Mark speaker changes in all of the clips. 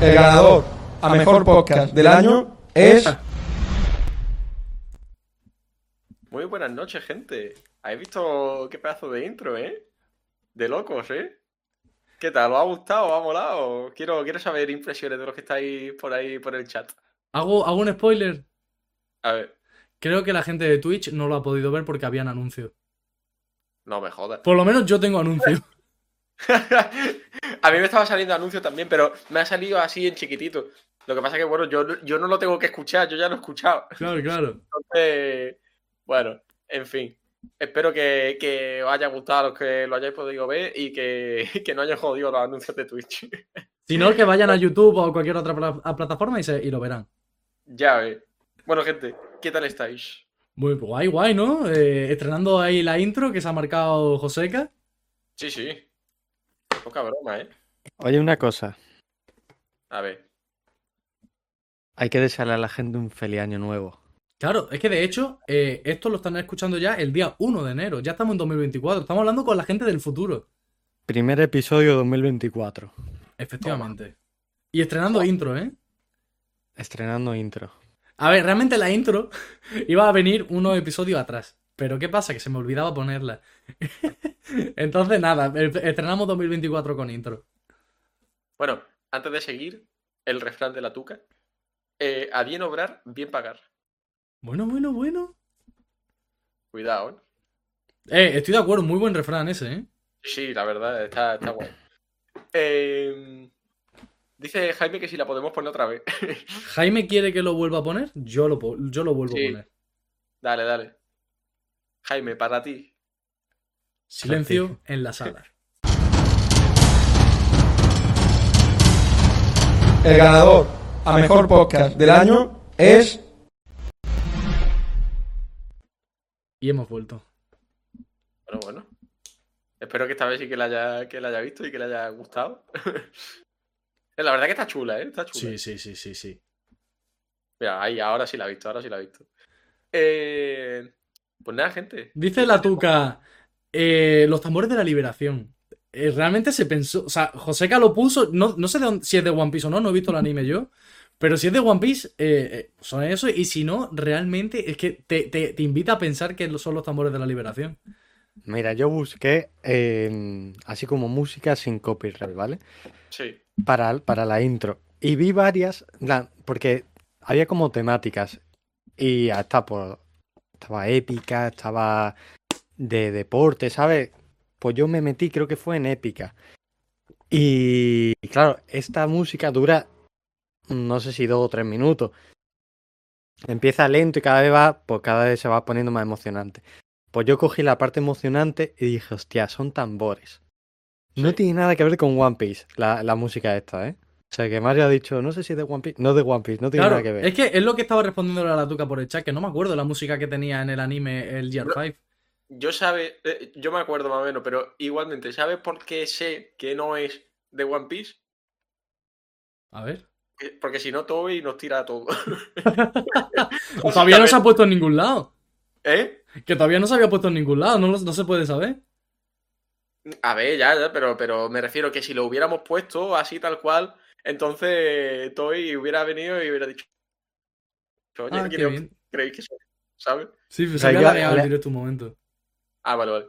Speaker 1: El ganador a mejor podcast del año es.
Speaker 2: Muy buenas noches, gente. ¿Habéis visto qué pedazo de intro, eh? De locos, ¿eh? ¿Qué tal? ¿Os ha gustado? ¿Os ha molado? Quiero, quiero saber impresiones de los que estáis por ahí por el chat.
Speaker 3: Hago, hago un spoiler.
Speaker 2: A ver,
Speaker 3: Creo que la gente de Twitch no lo ha podido ver porque habían anuncios.
Speaker 2: no me jodas.
Speaker 3: Por lo menos yo tengo anuncios.
Speaker 2: a mí me estaba saliendo anuncio también, pero me ha salido así en chiquitito. Lo que pasa es que, bueno, yo, yo no lo tengo que escuchar, yo ya lo he escuchado.
Speaker 3: Claro, claro.
Speaker 2: Entonces, bueno, en fin. Espero que, que os haya gustado a los que lo hayáis podido ver y que, que no hayan jodido los anuncios de Twitch.
Speaker 3: Si no, que vayan a YouTube o cualquier otra plataforma y, se, y lo verán.
Speaker 2: ya ves. Bueno, gente, ¿qué tal estáis?
Speaker 3: Muy guay, guay, ¿no? Eh, estrenando ahí la intro que se ha marcado Joseca.
Speaker 2: Sí, sí. Poca broma, ¿eh?
Speaker 4: Oye, una cosa.
Speaker 2: A ver.
Speaker 4: Hay que desearle a la gente un feliz año nuevo.
Speaker 3: Claro, es que de hecho, eh, esto lo están escuchando ya el día 1 de enero. Ya estamos en 2024. Estamos hablando con la gente del futuro.
Speaker 4: Primer episodio 2024.
Speaker 3: Efectivamente. Y estrenando intro, ¿eh?
Speaker 4: Estrenando intro.
Speaker 3: A ver, realmente la intro iba a venir unos episodios atrás. Pero ¿qué pasa? Que se me olvidaba ponerla. Entonces, nada, estrenamos 2024 con intro.
Speaker 2: Bueno, antes de seguir, el refrán de la tuca. Eh, a bien obrar, bien pagar.
Speaker 3: Bueno, bueno, bueno.
Speaker 2: Cuidado, ¿eh?
Speaker 3: Eh, estoy de acuerdo, muy buen refrán ese, ¿eh?
Speaker 2: Sí, la verdad, está, está guay. Eh, dice Jaime que si la podemos poner otra vez.
Speaker 3: Jaime quiere que lo vuelva a poner, yo lo, yo lo vuelvo
Speaker 2: Sí.
Speaker 3: a poner.
Speaker 2: dale, dale. Jaime, para ti.
Speaker 3: Silencio en la sala.
Speaker 1: El ganador a mejor podcast del año es.
Speaker 3: Y hemos vuelto.
Speaker 2: Bueno, bueno. Espero que esta vez sí que la haya, que la haya visto y que le haya gustado. la verdad que está chula, ¿eh? Está chula.
Speaker 3: Sí, sí, sí, sí, sí.
Speaker 2: Mira, ahí, ahora sí la he visto, ahora sí la he visto. Eh, pues nada, gente.
Speaker 3: Dice la tuca, eh, los tambores de la liberación. Eh, realmente se pensó, o sea, Joseca lo puso, no, no sé de dónde- si es de One Piece o no, no he visto el anime yo, pero si es de One Piece, eh, eh, son eso, y si no, realmente es que te, te- te invita a pensar que son los tambores de la liberación.
Speaker 4: Mira, yo busqué eh, así como música sin copyright, ¿vale?
Speaker 2: Sí.
Speaker 4: Para, para la intro. Y vi varias, porque había como temáticas. Y hasta por. Estaba épica, estaba de deporte, ¿sabes? Pues yo me metí, creo que fue en épica. Y, y claro, esta música dura, no sé si dos o tres minutos. Empieza lento y cada vez va, pues cada vez se va poniendo más emocionante. Pues yo cogí la parte emocionante y dije, hostia, son tambores. No tiene nada que ver con One Piece, la, la música esta, ¿eh? O sea, que Mario ha dicho, no sé si es de One Piece, no de One Piece, no tiene
Speaker 3: Claro,
Speaker 4: nada que ver.
Speaker 3: es que es lo que estaba respondiéndole a la tuca por el chat, que no me acuerdo la música que tenía en el anime el Year 5.
Speaker 2: Yo sabe, eh, yo me acuerdo más o menos, pero igualmente, ¿sabes por qué sé que no es de One Piece?
Speaker 3: A ver.
Speaker 2: Eh, Porque si no, Toby nos tira todo.
Speaker 3: Todavía no se ha puesto en ningún lado.
Speaker 2: ¿Eh?
Speaker 3: Que todavía no se había puesto en ningún lado, no, no se puede saber.
Speaker 2: A ver, ya, ya, pero, pero me refiero que si lo hubiéramos puesto así tal cual, entonces Toy hubiera venido y hubiera dicho, oye,
Speaker 3: Ah,
Speaker 2: ¿quién
Speaker 3: qué
Speaker 2: os
Speaker 3: bien.
Speaker 2: creéis que soy? ¿Sabes?
Speaker 3: Sí, se
Speaker 4: sea,
Speaker 3: había
Speaker 4: yo-
Speaker 3: un momento.
Speaker 2: Ah, vale, vale.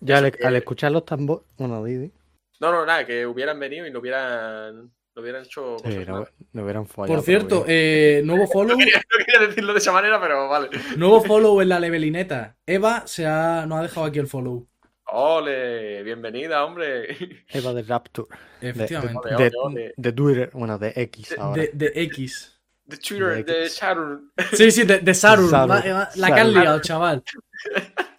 Speaker 4: Ya al,
Speaker 2: que-
Speaker 4: al escuchar los tambores, bueno, Didi,
Speaker 2: No, no, nada, que hubieran venido y no hubieran, no hubieran hecho
Speaker 4: sí, no, hubieran fallado.
Speaker 3: Por cierto, eh, nuevo follow,
Speaker 2: No quería, no quería decirlo de esa manera, pero vale.
Speaker 3: nuevo follow en la levelineta. Eva se ha, nos ha dejado aquí el follow.
Speaker 2: Ole, bienvenida, hombre.
Speaker 4: Eva de Rapture.
Speaker 3: Efectivamente.
Speaker 4: De, de Twitter, bueno, de X
Speaker 2: De-
Speaker 4: ahora.
Speaker 3: De, de X.
Speaker 2: De Twitter,
Speaker 4: De.
Speaker 2: Saturn.
Speaker 3: Sí, sí, de, de Saturn.
Speaker 4: Saturn.
Speaker 3: Va- va- la que han liado, chaval.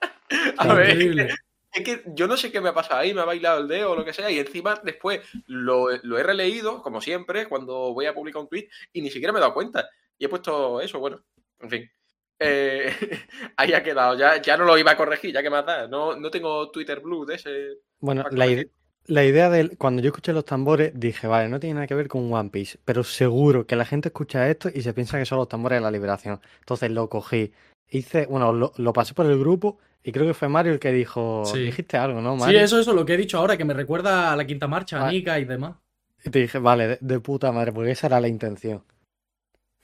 Speaker 2: A ver. Es que yo no sé qué me ha pasado ahí, me ha bailado el dedo o lo que sea, y encima después lo, lo he releído, como siempre, cuando voy a publicar un tweet, y ni siquiera me he dado cuenta. Y he puesto eso, bueno, en fin. Eh, ahí ha quedado, ya, ya no lo iba a corregir, ya que más da. No, no tengo Twitter Blue de ese.
Speaker 4: Bueno, la, ide- la idea de cuando yo escuché los tambores, dije, vale, no tiene nada que ver con One Piece, pero seguro que la gente escucha esto y se piensa que son los tambores de la liberación. Entonces lo cogí, hice, bueno, lo, lo pasé por el grupo y creo que fue Mario el que dijo,
Speaker 3: Sí.
Speaker 4: dijiste algo, ¿no,
Speaker 3: Sí,
Speaker 4: Mario?
Speaker 3: eso, eso, lo que he dicho ahora, que me recuerda a la quinta marcha, a
Speaker 4: Ah.
Speaker 3: Nika y demás.
Speaker 4: Y te dije, vale, de, de puta madre, porque esa era la intención.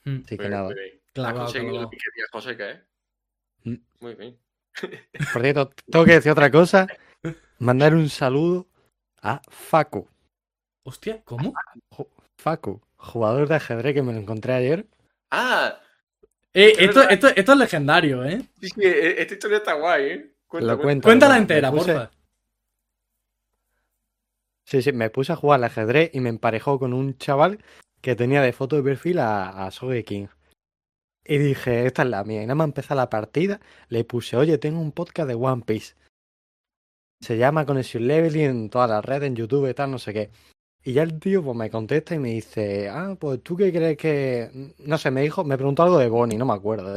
Speaker 3: Mm,
Speaker 4: Así que nada.
Speaker 2: Has
Speaker 3: clavado,
Speaker 2: conseguido lo que querías, José, ¿qué?
Speaker 4: Mm.
Speaker 2: Muy bien.
Speaker 4: Por cierto, tengo que decir otra cosa. Mandar un saludo a Facu.
Speaker 3: Hostia, ¿cómo?
Speaker 4: Facu, jugador de ajedrez que me lo encontré ayer.
Speaker 2: Ah,
Speaker 3: Eh,
Speaker 2: Es
Speaker 3: esto, esto, esto es legendario, ¿eh?
Speaker 2: sí, sí, eh, esta historia está guay, ¿eh? Cuenta,
Speaker 4: cuento.
Speaker 3: Cuéntala entera,
Speaker 4: puse-
Speaker 3: porfa.
Speaker 4: Sí, sí, me puse a jugar al ajedrez y me emparejó con un chaval que tenía de foto de perfil a, a Sogeking. Y dije, esta es la mía. Y nada más empezar la partida, le puse, oye, tengo un podcast de One Piece. Se llama Connection Leveling en todas las redes, en YouTube y tal, no sé qué. Y ya el tío pues me contesta y me dice, ah, pues tú qué crees que... No sé, me dijo, me preguntó algo de Bonnie, no me acuerdo.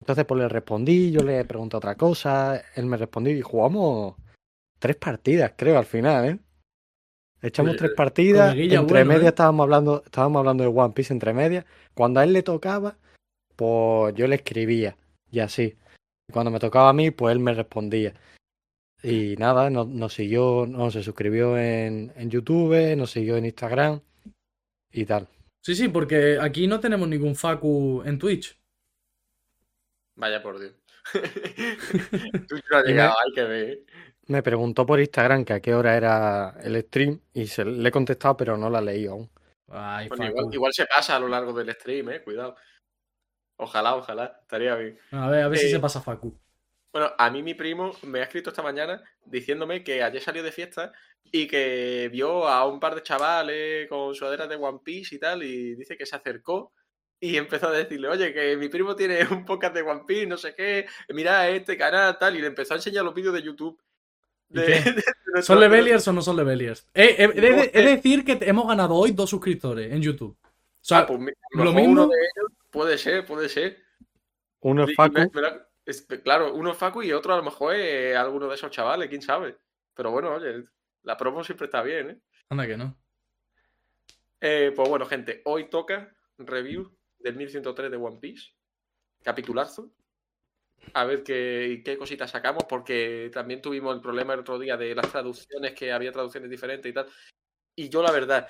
Speaker 4: Entonces pues le respondí, yo le pregunté otra cosa, él me respondió y jugamos tres partidas, creo, al final, ¿eh? Echamos
Speaker 2: Oye,
Speaker 4: tres partidas,
Speaker 3: coleguilla
Speaker 4: entre
Speaker 3: bueno,
Speaker 4: medias
Speaker 3: ¿eh?
Speaker 4: estábamos hablando, estábamos hablando de One Piece entre medias. Cuando a él le tocaba, pues yo le escribía y así. Y cuando me tocaba a mí, pues él me respondía. Y nada, nos, nos siguió, no, se suscribió en, en YouTube, nos siguió en Instagram y tal.
Speaker 3: Sí, sí, porque aquí no tenemos ningún Facu en Twitch.
Speaker 2: Vaya por Dios. Tú no has
Speaker 4: Y me-
Speaker 2: llegado, hay que ver.
Speaker 4: Me preguntó por Instagram que a qué hora era el stream y se, le he contestado, pero no la leí aún.
Speaker 3: Ay,
Speaker 2: Bueno, igual, igual se pasa a lo largo del stream, eh. Cuidado. Ojalá, ojalá. Estaría bien.
Speaker 3: A ver, a ver si
Speaker 2: Eh,
Speaker 3: se pasa Facu.
Speaker 2: Bueno, a mí mi primo me ha escrito esta mañana diciéndome que ayer salió de fiesta y que vio a un par de chavales con sudaderas de One Piece y tal, y dice que se acercó y empezó a decirle, oye, que mi primo tiene un podcast de One Piece, no sé qué, mira este canal, tal, y le empezó a enseñar los vídeos de YouTube.
Speaker 3: ¿Y
Speaker 2: de- de- de
Speaker 3: ¿Son leveliers o no son leveliers? Eh, eh, he, de,
Speaker 2: No
Speaker 3: he de
Speaker 2: sé.
Speaker 3: decir que hemos ganado hoy dos suscriptores en YouTube. O sea,
Speaker 2: Ah, pues
Speaker 3: lo mismo-
Speaker 2: uno de ellos puede ser, puede ser.
Speaker 4: Uno es Facu,
Speaker 2: me- me lo- es- claro, uno es Facu y otro a lo mejor es alguno de esos chavales, quién sabe. Pero bueno, oye, la promo siempre está bien, ¿eh?
Speaker 3: anda que no.
Speaker 2: Eh, pues bueno, gente, hoy toca review del 1103 de One Piece. Capitulazo. A ver qué, qué cositas sacamos, porque también tuvimos el problema el otro día de las traducciones, que había traducciones diferentes y tal. Y yo, la verdad,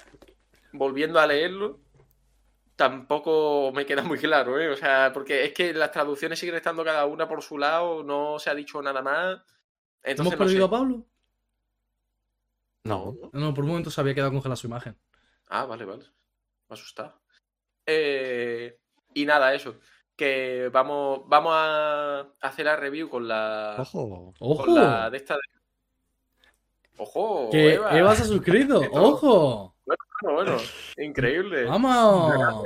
Speaker 2: volviendo a leerlo, tampoco me queda muy claro, ¿eh? O sea, porque es que las traducciones siguen estando cada una por su lado, no se ha dicho nada más. Entonces,
Speaker 3: ¿Hemos
Speaker 2: no
Speaker 3: perdido
Speaker 2: sé.
Speaker 3: a Pablo?
Speaker 4: no.
Speaker 3: No, por un momento se había quedado congelada su imagen.
Speaker 2: Ah, vale, vale. Me ha asustado. Eh, y nada, eso. Que vamos, vamos a hacer la review con la.
Speaker 4: Ojo.
Speaker 3: ¡Ojo!
Speaker 2: Con la de esta de- ¡Ojo!
Speaker 3: que
Speaker 2: Eva.
Speaker 3: Eva se ha suscrito. ¡Ojo!
Speaker 2: Bueno, bueno. Increíble.
Speaker 3: ¡Vamos!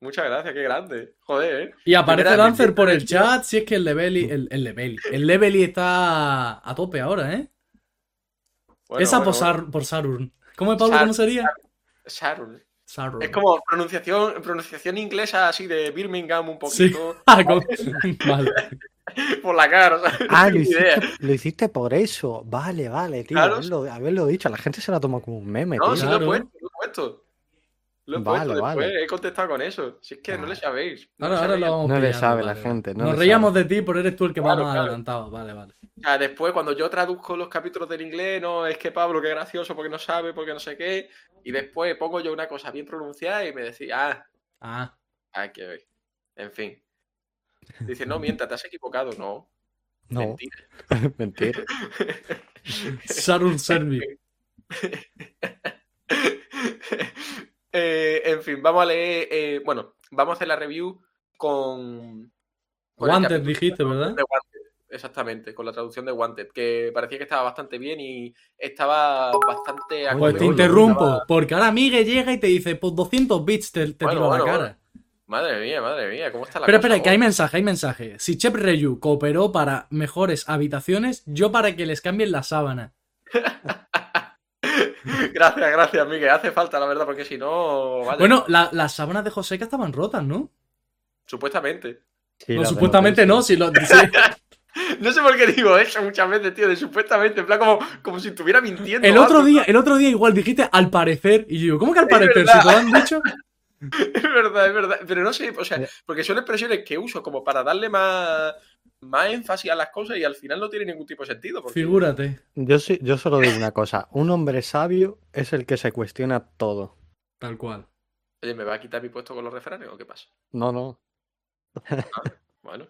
Speaker 2: Muchas gracias, qué grande. Joder, ¿eh?
Speaker 3: Y aparece Dancer por el chat. Si es que el Leveli, el, el Leveli, el Leveli está a tope ahora, ¿eh?
Speaker 2: Bueno,
Speaker 3: Esa
Speaker 2: bueno,
Speaker 3: por. Sar- por Sarun. ¿Cómo es Pablo?
Speaker 2: Sar-
Speaker 3: ¿Cómo sería?
Speaker 2: Sharon.
Speaker 3: Sarun.
Speaker 2: Es como pronunciación, pronunciación inglesa así de Birmingham un
Speaker 3: Sí.
Speaker 2: poquito.
Speaker 3: Ah, con- Vale.
Speaker 2: Por la cara, o sea, no
Speaker 4: Ah, lo hiciste, lo hiciste por eso. Vale, vale, tío.
Speaker 2: Claro.
Speaker 4: Haberlo, haberlo dicho. La gente se la toma como un meme,
Speaker 2: No,
Speaker 4: tío.
Speaker 2: sí lo he puesto, lo he puesto. Lo he
Speaker 4: Vale,
Speaker 2: puesto después,
Speaker 4: vale.
Speaker 2: he contestado con eso. Si es que no
Speaker 4: Ah.
Speaker 2: le sabéis. no
Speaker 3: Ahora,
Speaker 2: le
Speaker 3: ahora lo vamos
Speaker 4: No le sabe la gente, no
Speaker 3: Nos reíamos
Speaker 4: sabe.
Speaker 3: de ti, pero eres tú el que
Speaker 2: Claro,
Speaker 3: más
Speaker 2: claro.
Speaker 3: adelantado. Vale, vale.
Speaker 2: O sea, después cuando yo traduzco los capítulos del inglés, no, es que Pablo, qué gracioso, porque no sabe, porque no sé qué. Y después pongo yo una cosa bien pronunciada y me decía, ah,
Speaker 3: Ah,
Speaker 2: hay que ver. En fin. Dice, no, mienta, te has equivocado. No,
Speaker 4: No,
Speaker 2: mentira.
Speaker 4: mentira.
Speaker 3: Sarun Servi.
Speaker 2: Eh, en fin, vamos a leer. eh, bueno, vamos a hacer la review con.
Speaker 3: Wanted dijiste, ¿verdad?
Speaker 2: de Wanted, exactamente, con la traducción de Wanted, que parecía que estaba bastante bien y estaba bastante. acorde
Speaker 3: Pues te interrumpo,
Speaker 2: estaba-
Speaker 3: porque ahora Miguel llega y te dice, pues 200 bits te, te
Speaker 2: Bueno,
Speaker 3: tiro
Speaker 2: bueno,
Speaker 3: la cara.
Speaker 2: bueno. Madre mía, madre mía, ¿cómo está la cosa?
Speaker 3: espera, que hay mensaje, hay mensaje. Si Chep Reyu cooperó para mejores habitaciones, yo para que les cambien la sábana.
Speaker 2: gracias, gracias, Miguel. Hace falta, la verdad, porque si no. Vale.
Speaker 3: Bueno, la- las sábanas de Joseca estaban rotas, ¿no?
Speaker 2: Supuestamente.
Speaker 4: Sí,
Speaker 3: no, supuestamente no. Si lo, sí.
Speaker 2: No sé por qué digo eso muchas veces, tío, de supuestamente, en plan como, como si estuviera mintiendo.
Speaker 3: El otro
Speaker 2: algo.
Speaker 3: día, el otro día igual dijiste al parecer. Y yo, ¿cómo que al parecer? Si te lo han dicho.
Speaker 2: Es verdad, es verdad. Pero no sé, o sea, porque son expresiones que uso como para darle más, más énfasis a las cosas y al final no tiene ningún tipo de sentido. Porque...
Speaker 3: Figúrate.
Speaker 4: Yo, sí, yo solo digo una cosa. Un hombre sabio es el que se cuestiona todo.
Speaker 3: Tal cual.
Speaker 2: Oye, ¿me va a quitar mi puesto con los refranes o qué pasa?
Speaker 4: No, no.
Speaker 2: Bueno.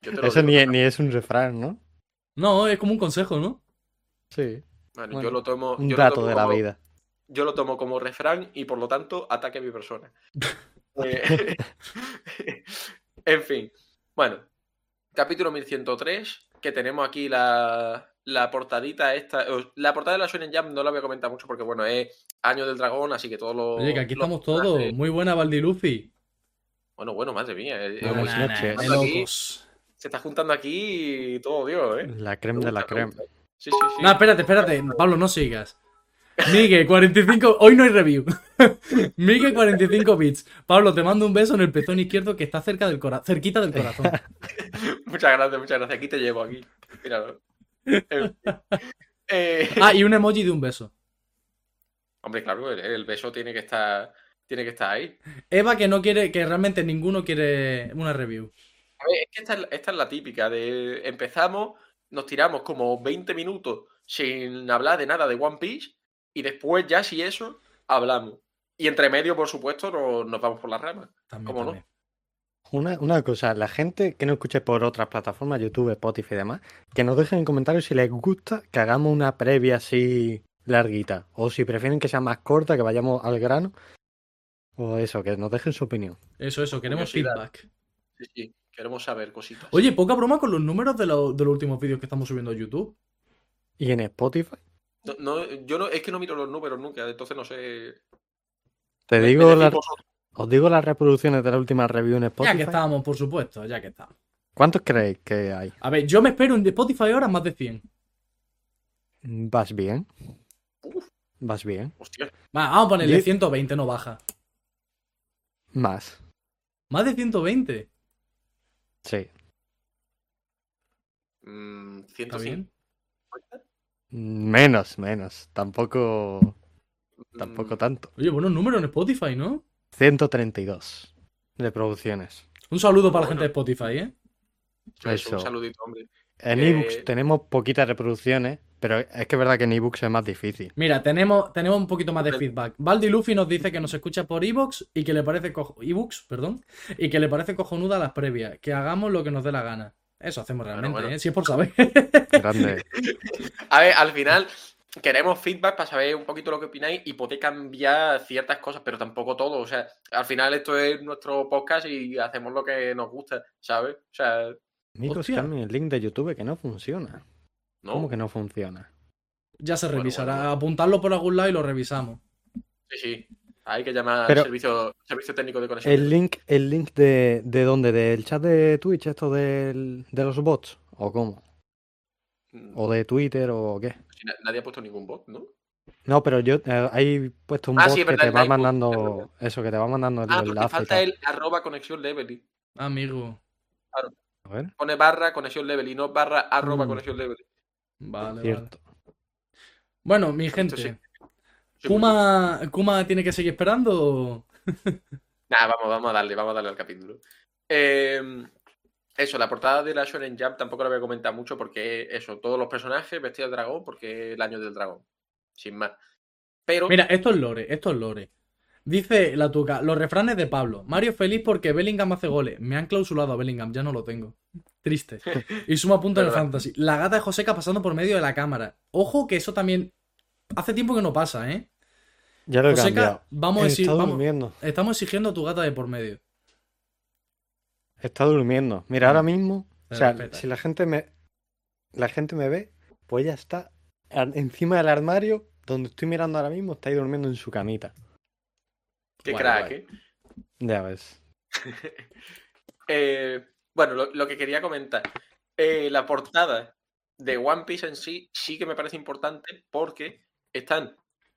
Speaker 2: Te lo
Speaker 4: Eso ni,
Speaker 2: ¿no?
Speaker 4: ni es un refrán, ¿no?
Speaker 3: No, es como un consejo, ¿no?
Speaker 4: Sí.
Speaker 2: Bueno,
Speaker 4: bueno,
Speaker 2: yo lo tomo.
Speaker 4: Un
Speaker 2: yo lo
Speaker 4: dato
Speaker 2: tomo
Speaker 4: de la
Speaker 2: como-
Speaker 4: vida.
Speaker 2: Yo lo tomo como refrán y por lo tanto ataque a mi persona. Eh, en fin. Bueno. Capítulo 1103. Que tenemos aquí la, la portadita esta. La portada de la Shonen Jump no la voy a comentar mucho porque, bueno, es Año del Dragón, así que todos los.
Speaker 3: Oye, que aquí
Speaker 2: los
Speaker 3: estamos todos. Muy buena, Valdilufi.
Speaker 2: Bueno, bueno, madre mía. eh, eh,
Speaker 4: Buenas
Speaker 3: Nah, nah,
Speaker 4: noches.
Speaker 2: Aquí-. Se está juntando aquí todo Dios, ¿eh?
Speaker 4: La creme
Speaker 2: Me
Speaker 4: de la creme.
Speaker 2: gusta. Sí, sí, sí.
Speaker 3: No, espérate, espérate. Pablo, no sigas. Miguel, 45. Hoy no hay review. Miguel, 45 bits. Pablo, te mando un beso en el pezón izquierdo que está cerca del cora- cerquita del corazón.
Speaker 2: Muchas gracias, muchas gracias. Aquí te llevo, aquí. Míralo. Eh,
Speaker 3: Ah, y un emoji de un beso.
Speaker 2: Hombre, claro, el, el beso tiene que estar. Tiene que estar ahí.
Speaker 3: Eva que no quiere, que realmente ninguno quiere una review.
Speaker 2: A ver, es que esta, es- esta es la típica de empezamos, nos tiramos como 20 minutos sin hablar de nada de One Piece y después ya si eso hablamos. Y entre medio, por supuesto, no- nos vamos por las ramas.
Speaker 3: También,
Speaker 2: ¿Cómo no?
Speaker 4: Una, una cosa, la gente que no escuche por otras plataformas, YouTube, Spotify y demás, que nos dejen en comentarios si les gusta que hagamos una previa así larguita. O si prefieren que sea más corta, que vayamos al grano. O eso, que nos dejen su opinión.
Speaker 3: Eso, eso, queremos
Speaker 2: Curiosidad.
Speaker 3: feedback.
Speaker 2: Sí, sí, queremos saber cositas.
Speaker 3: Oye, poca broma con los números de, lo- de los últimos vídeos que estamos subiendo a YouTube.
Speaker 4: Y en Spotify,
Speaker 2: No, no, yo no, es que no miro los números nunca, entonces no sé.
Speaker 4: te digo os digo las reproducciones de la última review en
Speaker 3: Ya
Speaker 4: Spotify.
Speaker 3: que estábamos, por supuesto, ya que estamos.
Speaker 4: ¿Cuántos creéis que hay?
Speaker 3: A ver, yo me espero en Spotify ahora más de 100.
Speaker 4: ¿Vas bien? ¿Vas bien?
Speaker 2: Hostia,
Speaker 3: Va, vamos a ponerle
Speaker 4: Diez.
Speaker 3: 120, no baja.
Speaker 4: Más.
Speaker 3: Más de 120.
Speaker 4: Sí.
Speaker 2: mm,
Speaker 3: ¿Está
Speaker 2: 150.
Speaker 3: bien?
Speaker 4: Menos, menos. Tampoco, tampoco
Speaker 2: Mm,
Speaker 4: tanto.
Speaker 3: Oye, buenos números en Spotify, ¿no?
Speaker 4: 132 reproducciones.
Speaker 3: Un saludo para la gente de Spotify, ¿eh?
Speaker 2: eso,
Speaker 4: Eso.
Speaker 2: Un saludito, hombre.
Speaker 4: En
Speaker 2: Eh,
Speaker 4: ebooks tenemos poquitas reproducciones, pero es que es verdad que en ebooks es más difícil.
Speaker 3: Mira, tenemos, tenemos un poquito más de feedback. Valdi Luffy nos dice que nos escucha por ebooks y que le parece cojo... ebooks, perdón, y que le parece cojonuda las previas, que hagamos lo que nos dé la gana. Eso hacemos realmente,
Speaker 2: bueno.
Speaker 3: ¿eh? Si es por saber.
Speaker 4: Grande.
Speaker 2: A ver, al final queremos feedback para saber un poquito lo que opináis y poder cambiar ciertas cosas, pero tampoco todo. O sea, al final esto es nuestro podcast y hacemos lo que nos gusta, ¿sabes? O sea,
Speaker 4: cambien el link de YouTube que no funciona.
Speaker 2: no.
Speaker 4: ¿Cómo que no funciona?
Speaker 3: ya se
Speaker 2: Bueno,
Speaker 3: revisará.
Speaker 2: bueno.
Speaker 3: Apuntarlo por algún lado y lo revisamos.
Speaker 2: Sí, sí. Hay que llamar
Speaker 4: Pero-
Speaker 2: al servicio, servicio técnico de conexión.
Speaker 4: ¿El link, el link de, de dónde? ¿Del chat de Twitch, esto del- de los bots? ¿O cómo?
Speaker 2: Mm,
Speaker 4: ¿O de Twitter o qué?
Speaker 2: Nadie ha puesto ningún bot, ¿no?
Speaker 4: No, pero yo eh, hay puesto un
Speaker 2: Ah,
Speaker 4: bot
Speaker 2: sí,
Speaker 4: que te va mandando eso, que te va mandando el
Speaker 2: Ah,
Speaker 4: enlace
Speaker 2: falta el arroba conexión level.
Speaker 3: Amigo.
Speaker 4: A ver,
Speaker 2: Pone barra conexión level y no barra arroba
Speaker 4: Mm.
Speaker 2: conexión level.
Speaker 3: Vale, vale.
Speaker 4: cierto.
Speaker 3: Bueno, mi gente.
Speaker 2: sí. Sí, pues,
Speaker 3: Kuma, Kuma tiene que seguir esperando.
Speaker 2: Nada, vamos, vamos a darle, vamos a darle al capítulo. Eh, eso, la portada de la Shonen Jump tampoco la voy a comentar mucho porque eso, todos los personajes vestidos de dragón porque es el año del dragón. Sin más. Pero
Speaker 3: Mira, esto es lore, esto es lore. Dice la tuca, los refranes de Pablo. Mario feliz porque Bellingham hace goles. Me han clausulado a Bellingham, ya no lo tengo. Triste. Y suma punto en el fantasy. La gata de Joseca pasando por medio de la cámara. Ojo que eso también hace tiempo que no pasa, ¿eh?
Speaker 4: Ya lo he
Speaker 3: Joseca,
Speaker 4: cambiado.
Speaker 3: vamos a
Speaker 4: estado
Speaker 3: vamos,
Speaker 4: durmiendo.
Speaker 3: estamos exigiendo a tu gata de por medio.
Speaker 4: Está durmiendo. Mira, ahora mismo, o
Speaker 3: Se
Speaker 4: sea,
Speaker 3: respeta.
Speaker 4: si la gente me la gente me ve, pues ella está encima del armario donde estoy mirando ahora mismo, está ahí durmiendo en su camita.
Speaker 2: qué
Speaker 3: Guay,
Speaker 2: crack,
Speaker 3: guay.
Speaker 2: ¿eh?
Speaker 4: Ya ves.
Speaker 2: Eh, bueno, lo, lo que quería comentar. Eh, la portada de One Piece en sí sí que me parece importante porque están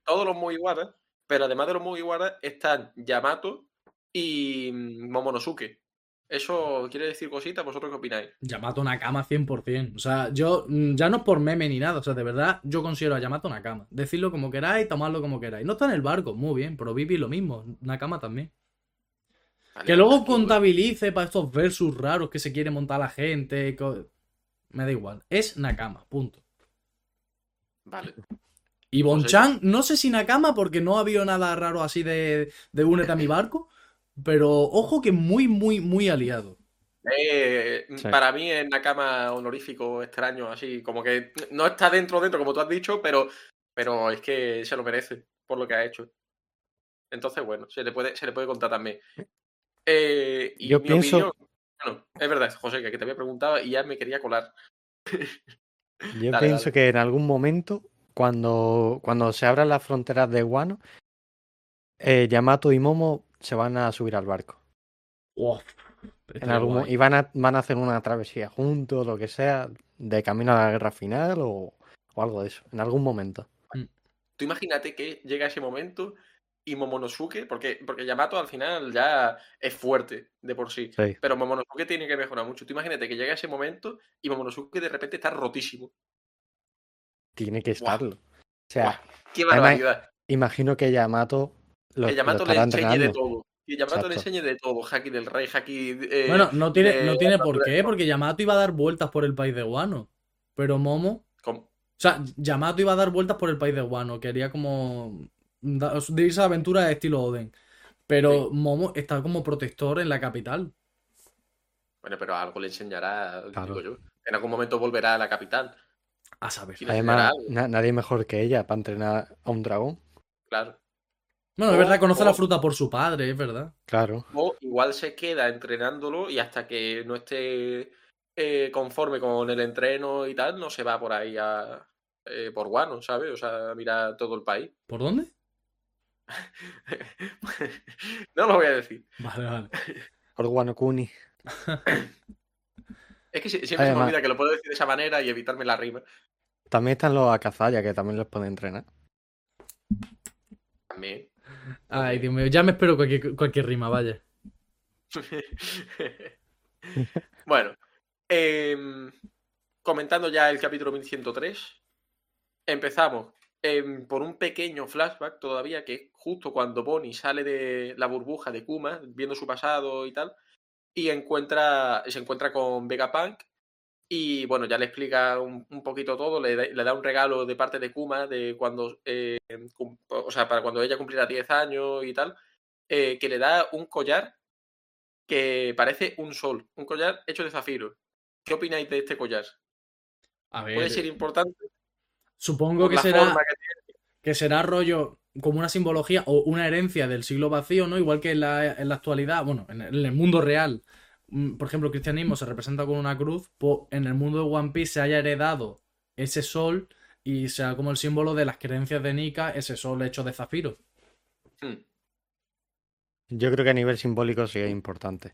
Speaker 2: todos los Mugiwara, pero además de los Mugiwara están Yamato y mm, Momonosuke. ¿Eso quiere decir cositas? ¿Vosotros qué opináis?
Speaker 3: Yamato Nakama 100%. O sea, yo mm, ya no es por meme ni nada. O sea, de verdad, yo considero a Yamato Nakama. Decirlo como queráis, tomarlo como queráis. No está en el barco, muy bien, pero Vivi lo mismo. Nakama también.
Speaker 2: Vale,
Speaker 3: Que luego contabilice para estos versus raros que se quiere montar la gente. Me da igual. Es Nakama, punto.
Speaker 2: Vale.
Speaker 3: Y Bonchan, no sé si Nakama, porque no ha habido nada raro así de, de únete a mi barco. Pero ojo que muy, muy, muy aliado.
Speaker 2: Eh,
Speaker 4: Sí.
Speaker 2: Para mí es Nakama honorífico, extraño, así, como que no está dentro, dentro, como tú has dicho, pero, pero es que se lo merece por lo que ha hecho. Entonces, bueno, se le puede, se le puede contar también. Eh, y
Speaker 4: Yo
Speaker 2: mi
Speaker 4: pienso-
Speaker 2: opinión- bueno, es verdad, José, que, que te había preguntado y ya me quería colar.
Speaker 4: Yo
Speaker 2: Dale,
Speaker 4: pienso
Speaker 2: dale.
Speaker 4: que en algún momento, cuando, cuando se abran las fronteras de Guano, eh, Yamato y Momo se van a subir al barco.
Speaker 3: Uf,
Speaker 4: En algún
Speaker 3: guay.
Speaker 4: y van a, van a hacer una travesía juntos, lo que sea, de camino a la guerra final o, o algo de eso, en algún momento.
Speaker 2: Tú imagínate que llega ese momento y Momonosuke, porque, porque Yamato al final ya es fuerte de por sí.
Speaker 4: Sí.
Speaker 2: Pero Momonosuke tiene que mejorar mucho. Tú imagínate que llega ese momento y Momonosuke de repente está rotísimo.
Speaker 4: Tiene que
Speaker 2: Buah.
Speaker 4: estarlo. O sea,
Speaker 2: ¡Qué
Speaker 4: además,
Speaker 2: barbaridad!
Speaker 4: imagino que Yamato lo,
Speaker 2: Que
Speaker 4: lo
Speaker 2: Yamato le enseñe de todo. Que Yamato le enseñe de todo. Haki del rey, haki... eh,
Speaker 3: Bueno, no tiene, no tiene por qué, porque Yamato iba a dar vueltas por el país de Guano. Pero Momo.
Speaker 2: ¿Cómo?
Speaker 3: O sea, Yamato iba a dar vueltas por el país de Guano. Quería como. da- de irse a aventura de estilo Oden. Pero Momo está como protector en la capital.
Speaker 2: Bueno, pero algo le enseñará,
Speaker 4: Claro.
Speaker 2: digo yo. En algún momento volverá a la capital.
Speaker 3: A saber.
Speaker 4: Además, na- nadie mejor que ella para entrenar a un dragón.
Speaker 2: claro.
Speaker 3: Bueno, es verdad, conoce la fruta por su padre, es verdad.
Speaker 4: Claro.
Speaker 2: O igual se queda entrenándolo y hasta que no esté eh, conforme con el entreno y tal, no se va por ahí a, eh, por Guano, ¿sabes? O sea, mira todo el país.
Speaker 3: ¿Por dónde?
Speaker 2: no lo voy a decir.
Speaker 3: Vale, vale.
Speaker 4: Por Guano Kuni.
Speaker 2: Es que si- siempre se me
Speaker 4: Además-
Speaker 2: olvida que lo puedo decir de esa manera y evitarme la rima.
Speaker 4: También están los Akazaya, que también los pueden entrenar.
Speaker 2: También.
Speaker 3: Ay, Dios mío, ya me espero cualquier, cualquier rima, vaya.
Speaker 2: bueno, em, comentando ya el capítulo 1103, empezamos em, por un pequeño flashback todavía, que es justo cuando Bonnie sale de la burbuja de Kuma, viendo su pasado y tal, y encuentra, se encuentra con Vegapunk. Y bueno, ya le explica un, un poquito todo, le da, le da un regalo de parte de Kuma de cuando, eh, cum- o sea, para cuando ella cumpliera 10 años y tal, eh, que le da un collar que parece un sol, un collar hecho de zafiro. ¿Qué opináis de este collar?
Speaker 3: A ver,
Speaker 2: ¿Puede ser importante
Speaker 3: supongo que será,
Speaker 2: que
Speaker 3: será rollo como una simbología o una herencia del siglo vacío, ¿no? Igual que en la, en la actualidad, bueno, en el, en el mundo real, mm, por ejemplo, el cristianismo se representa con una cruz, pues en el mundo de One Piece se haya heredado ese sol y sea como el símbolo de las creencias de Nika, ese sol hecho de zafiro.
Speaker 2: Hmm.
Speaker 4: Yo creo que a nivel simbólico sí es importante.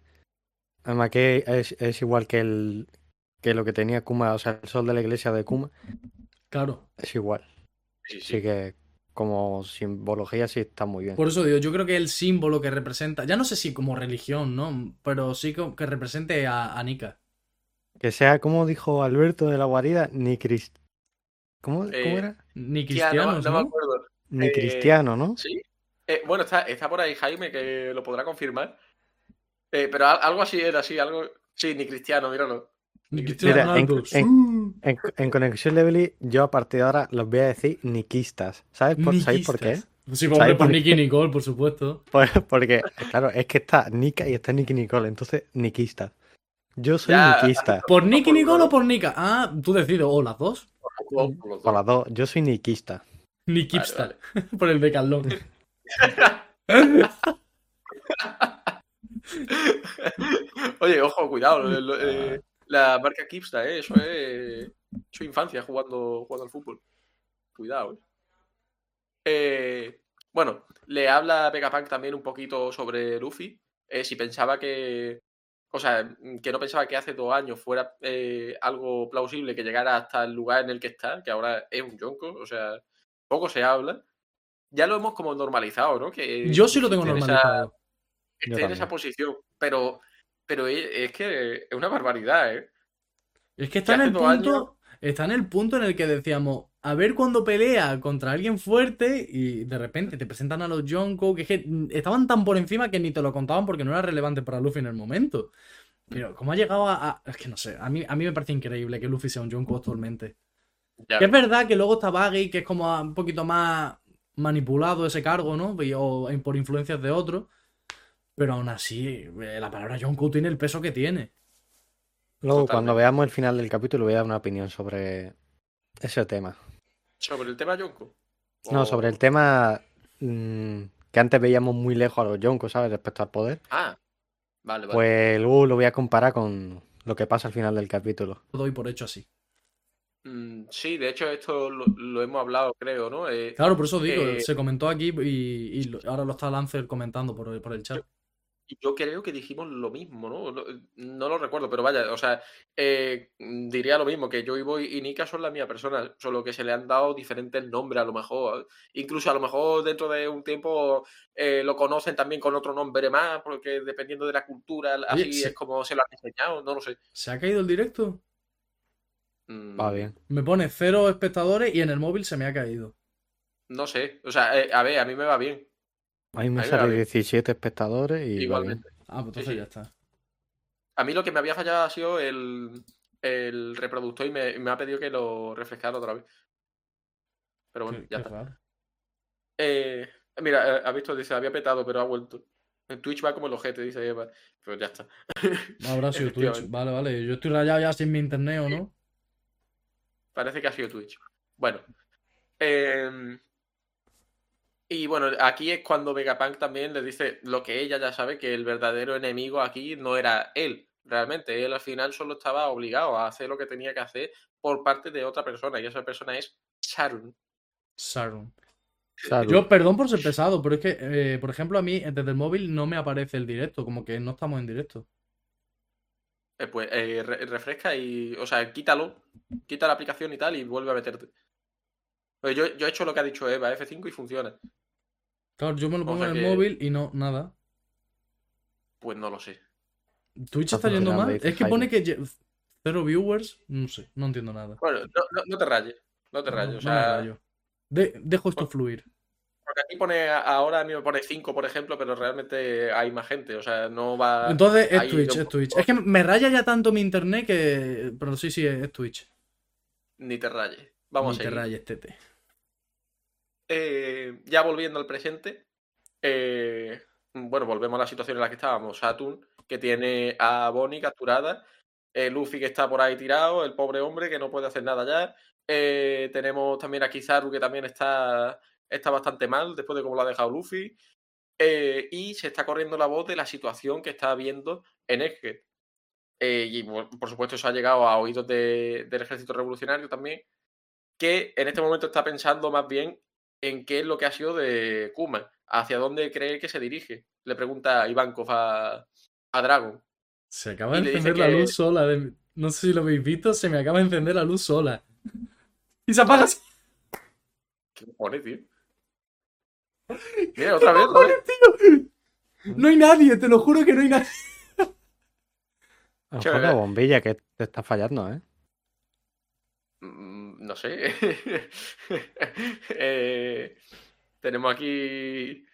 Speaker 4: Además que es, es igual que el que lo que tenía Kuma, o sea, el sol de la iglesia de Kuma,
Speaker 3: Claro.
Speaker 4: es igual.
Speaker 2: Sí, sí.
Speaker 4: Así que como simbología sí está muy bien.
Speaker 3: Por eso digo, yo creo que el símbolo que representa, ya no sé si como religión, ¿no? Pero sí que represente a, a Nika.
Speaker 4: Que sea, como dijo Alberto de la guarida, ni crist... ¿Cómo, cómo
Speaker 2: Eh,
Speaker 4: era?
Speaker 3: Ni
Speaker 2: Tía, no,
Speaker 3: cristianos,
Speaker 2: no
Speaker 3: ¿no?
Speaker 2: me acuerdo.
Speaker 4: Ni
Speaker 2: eh,
Speaker 4: cristiano, ¿no?
Speaker 2: ¿Sí? Eh, bueno, está, está por ahí Jaime, que lo podrá confirmar. Eh, pero al- algo así era, así, algo. Sí, ni cristiano, míralo.
Speaker 4: Mira, en- en- En, en Conexión Levely, yo a partir de ahora los voy a decir niquistas. ¿Sabes por, ¿sabéis por qué?
Speaker 3: Nikistas. Sí, por,
Speaker 4: ¿Sabéis
Speaker 3: por
Speaker 4: por
Speaker 3: Nicky Nicole, por supuesto.
Speaker 4: Pues, porque, claro, es que está Nika y está Nicky Nicole, entonces niquistas. Yo soy
Speaker 2: Ya,
Speaker 4: niquista.
Speaker 3: ¿Por Nicky Nicole o por Nika? Ah, tú decides, o las dos.
Speaker 2: Por Por dos.
Speaker 4: las dos, yo soy niquista.
Speaker 3: Nikipsta.
Speaker 2: Vale,
Speaker 3: por el decalón.
Speaker 2: Oye, ojo, cuidado. eh, la marca Kipsta, ¿eh? Eso es su infancia jugando, jugando al fútbol. Cuidado, ¿eh? Eh, bueno, le habla a Vegapunk también un poquito sobre Luffy. eh, si pensaba que. O sea, que no pensaba que hace dos años fuera eh, algo plausible que llegara hasta el lugar en el que está, que ahora es un yonko, o sea, poco se habla. Ya lo hemos como normalizado, ¿no? Que
Speaker 3: Yo sí lo tengo
Speaker 2: en esa-
Speaker 3: normalizado.
Speaker 2: esté en esa posición. Pero Pero es, es que es una barbaridad, ¿eh?
Speaker 3: Es que está en el punto. Está en el punto en el que decíamos, a ver cuando pelea contra alguien fuerte y de repente te presentan a los Yonko, que es que estaban tan por encima que ni te lo contaban porque no era relevante para Luffy en el momento. Pero ¿cómo ha llegado a...? a- Es que no sé, a mí, a mí me parece increíble que Luffy sea un Yonko actualmente.
Speaker 2: Ya
Speaker 3: Que es verdad que luego está Baggy, que es como un poquito más manipulado ese cargo, ¿no? O por influencias de otros. Pero aún así, eh, la palabra Yonko tiene el peso que tiene.
Speaker 4: Luego,
Speaker 2: Totalmente.
Speaker 4: cuando veamos el final del capítulo, voy a dar una opinión sobre ese tema.
Speaker 2: Sobre el tema Yonko.
Speaker 4: No, sobre el tema mm, que antes veíamos muy lejos a los Yonkos, ¿sabes? Respecto al poder.
Speaker 2: Ah, vale, vale.
Speaker 4: Pues luego lo voy a comparar con lo que pasa al final del capítulo.
Speaker 3: Lo doy por hecho así.
Speaker 2: Mm, sí, de hecho, esto lo, lo hemos hablado, creo, ¿no? Eh,
Speaker 3: Claro, por eso digo,
Speaker 2: Eh,
Speaker 3: se comentó aquí y, ahora lo está Lancer comentando por el, por el chat.
Speaker 2: Yo creo que dijimos lo mismo, ¿no? No, no lo recuerdo, pero vaya, o sea, eh, mm, diría lo mismo, que Joy Boy y Nika son la misma persona, solo que se le han dado diferentes nombres a lo mejor. Incluso a lo mejor dentro de un tiempo eh, lo conocen también con otro nombre más, porque dependiendo de la cultura, así
Speaker 3: sí.
Speaker 2: es como se lo han enseñado, no lo sé.
Speaker 3: ¿Se ha caído el directo?
Speaker 2: Mm,
Speaker 4: Va bien.
Speaker 3: Me pone cero espectadores y en el móvil se me ha caído.
Speaker 2: No sé, o sea, eh, a ver, a mí me va bien,
Speaker 4: Me
Speaker 2: Ahí va
Speaker 4: sale
Speaker 2: bien.
Speaker 4: 17 espectadores y
Speaker 2: igualmente.
Speaker 3: Ah, pues entonces
Speaker 2: sí.
Speaker 3: ya está.
Speaker 2: A mí lo que me había fallado ha sido el, el reproductor y me, me ha pedido que lo refrescara otra vez. Pero bueno,
Speaker 3: Qué-
Speaker 2: ya
Speaker 3: qué
Speaker 2: está. Eh, mira, eh, ha visto, dice, había petado, pero ha vuelto. En Twitch va como el ojete, dice Eva. Pero ya está.
Speaker 3: Habrá sido Twitch. Vale, vale. Yo estoy rayado ya sin mi internet o no.
Speaker 2: Parece que ha sido Twitch. Bueno. em, y bueno, aquí es cuando Vegapunk también le dice lo que ella ya sabe, que el verdadero enemigo aquí no era él. Realmente, él al final solo estaba obligado a hacer lo que tenía que hacer por parte de otra persona. Y esa persona es Sharon.
Speaker 3: Sarun.
Speaker 4: Salud.
Speaker 3: Yo, perdón por ser pesado, pero es que, eh, por ejemplo, a mí desde el móvil no me aparece el directo, como que no estamos en directo.
Speaker 2: Eh, pues eh, re- refresca y, o sea, quítalo, quita la aplicación y tal y vuelve a meterte. Pues yo, yo he hecho lo que ha dicho Eva, F5 y funciona.
Speaker 3: Claro, yo me lo
Speaker 2: O
Speaker 3: pongo
Speaker 2: sea
Speaker 3: en el
Speaker 2: que-
Speaker 3: móvil y no, nada.
Speaker 2: Pues no lo sé.
Speaker 3: Twitch
Speaker 4: Está
Speaker 3: yendo mal. Es que pone que cero viewers. No sé, no entiendo nada.
Speaker 2: Bueno, no, no- no te rayes, no te rayes.
Speaker 3: no
Speaker 2: o sea,
Speaker 3: rayo. De- dejo esto fluir.
Speaker 2: porque aquí pone, ahora a mí me pone 5, por ejemplo, pero realmente hay más gente. O sea, no va.
Speaker 3: Entonces es Twitch,
Speaker 2: yo-
Speaker 3: es Twitch. Es que me raya ya tanto mi internet que. Pero sí, sí, es Twitch.
Speaker 2: Ni te rayes. Vamos
Speaker 3: Ni
Speaker 2: a
Speaker 3: te
Speaker 2: seguir.
Speaker 3: rayes, tete.
Speaker 2: Eh, ya volviendo al presente, eh, bueno, volvemos a la situación en la que estábamos. Saturn, que tiene a Bonnie capturada, eh, Luffy que está por ahí tirado, el pobre hombre que no puede hacer nada ya. tenemos también a Kizaru que también está, está bastante mal después de cómo lo ha dejado Luffy. y se está corriendo la voz de la situación que está habiendo en Egghead. Y por supuesto eso ha llegado a oídos de- del ejército revolucionario también, que en este momento está pensando más bien en qué es lo que ha sido de Kuma, hacia dónde cree que se dirige. Le pregunta Ivankov a, a Dragon.
Speaker 3: Se acaba de encender la
Speaker 2: que-
Speaker 3: luz sola. de- No sé si lo habéis visto, se me acaba de encender la luz sola. Y se apaga.
Speaker 2: ¿Qué cojones, tío? Mira, otra vez, otra vez.
Speaker 3: No hay nadie, te lo juro que no hay nadie.
Speaker 4: Mejor la bombilla que te está fallando, ¿eh?
Speaker 2: No sé. Eh, tenemos aquí.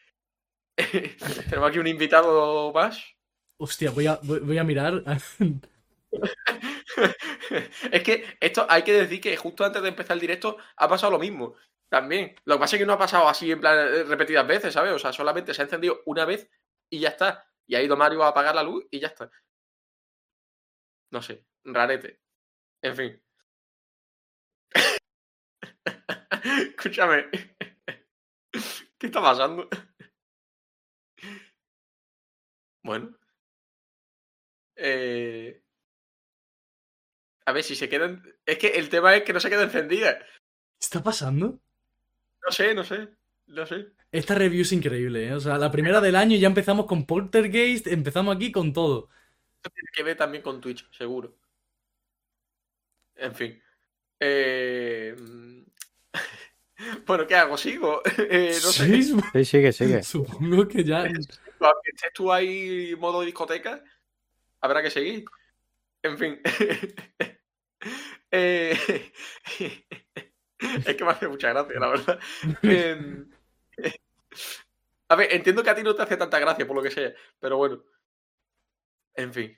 Speaker 2: tenemos aquí un invitado más.
Speaker 3: Hostia, voy a, voy, voy a mirar.
Speaker 2: es que esto hay que decir que justo antes de empezar el directo ha pasado lo mismo. También. Lo que pasa es que no ha pasado así en plan eh, repetidas veces, ¿sabes? O sea, solamente se ha encendido una vez y ya está. Y ha ido Mario a apagar la luz y ya está. No sé, rarete. En fin. Escúchame. ¿Qué está pasando? Bueno. Eh... A ver si se quedan. Es que el tema es que no se queda encendida.
Speaker 3: ¿Qué está pasando?
Speaker 2: No sé, no sé. No sé.
Speaker 3: Esta review es increíble, ¿eh? O sea, la primera del año ya empezamos con Poltergeist, empezamos aquí con todo.
Speaker 2: Esto tiene que ver también con Twitch, seguro. En fin. Eh... Bueno, ¿qué hago? ¿Sigo? Eh, no.
Speaker 3: Sí,
Speaker 4: sigue, sigue.
Speaker 3: supongo que ya.
Speaker 2: Aunque estés tú ahí modo discoteca. habrá que seguir. En fin. Eh, es que me hace mucha gracia, la verdad. Em, A ver, entiendo que a ti no te hace tanta gracia por lo que sea, pero bueno. En fin.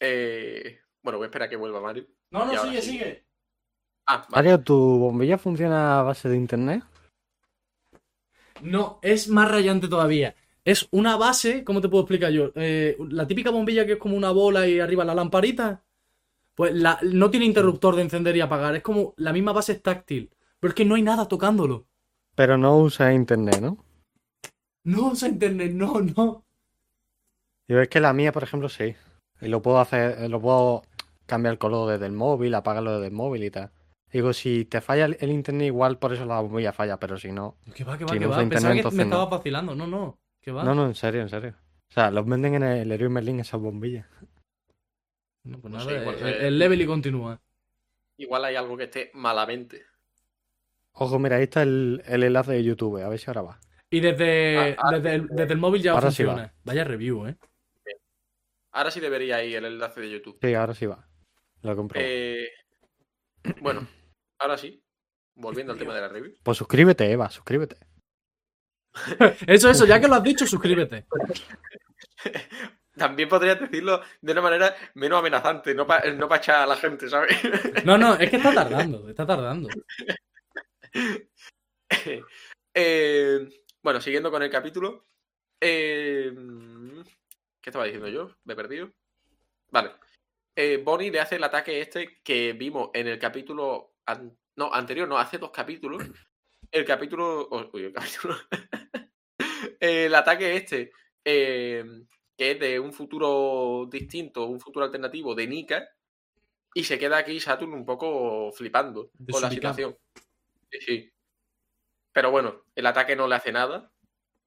Speaker 2: Eh, Bueno, voy a esperar a que vuelva Mario.
Speaker 3: No, no, sigue,
Speaker 2: sí.
Speaker 3: sigue.
Speaker 2: Ah, vale.
Speaker 4: Mario, ¿tu bombilla funciona a base de internet?
Speaker 3: No, es más rayante todavía. Es una base, ¿cómo te puedo explicar yo? Eh, la típica bombilla que es como una bola y arriba la lamparita. Pues la, no tiene interruptor de encender y apagar. Es como la misma base es táctil. Pero es que no hay nada tocándolo.
Speaker 4: Pero no usa internet, ¿no?
Speaker 3: No usa internet, no, no.
Speaker 4: Yo es que la mía, por ejemplo, sí. Y lo puedo hacer, lo puedo cambiar el color desde el móvil, apagarlo desde el móvil y tal. Digo, si te falla el, el internet, igual por eso la bombilla falla, pero si no.
Speaker 3: Que va, que va,
Speaker 4: Si
Speaker 3: que
Speaker 4: no
Speaker 3: va.
Speaker 4: internet,
Speaker 3: Pensaba que me
Speaker 4: entonces no.
Speaker 3: estaba vacilando. No, no. Que va.
Speaker 4: No, no, en serio, en serio. O sea, los venden en el Leroy Merlin esas bombillas.
Speaker 3: No, pues
Speaker 2: No
Speaker 3: nada,
Speaker 2: sé, igual
Speaker 3: el, el level y continúa.
Speaker 2: Igual hay algo que esté malamente.
Speaker 4: Ojo, mira, ahí está el, el enlace de YouTube, a ver si ahora va.
Speaker 3: Y desde,
Speaker 2: Ah, ah,
Speaker 3: desde, el, desde el móvil ya
Speaker 4: ahora sí
Speaker 3: funciona. Vaya review, ¿eh?
Speaker 2: Ahora sí debería ir el enlace de YouTube.
Speaker 4: Sí, ahora sí va. Lo compro.
Speaker 2: Eh, bueno, ahora sí. Volviendo al tema de la review.
Speaker 4: Pues suscríbete, Eva, suscríbete.
Speaker 3: Eso, eso, ya que lo has dicho, suscríbete.
Speaker 2: También podrías decirlo de una manera menos amenazante, no para no pa echar a la gente, ¿sabes?
Speaker 3: No, no, es que está tardando, está tardando.
Speaker 2: Eh, bueno, siguiendo con el capítulo. eh, ¿Qué estaba diciendo yo? Me he perdido. Vale. Eh, Bonnie le hace el ataque este que vimos en el capítulo. an- no, anterior, no, hace dos capítulos. El capítulo. Uy, el capítulo. el ataque este. eh, que es de un futuro distinto, un futuro alternativo de Nika. Y se queda aquí Saturn un poco flipando con la situación. Sí, sí. Pero bueno, el ataque no le hace nada.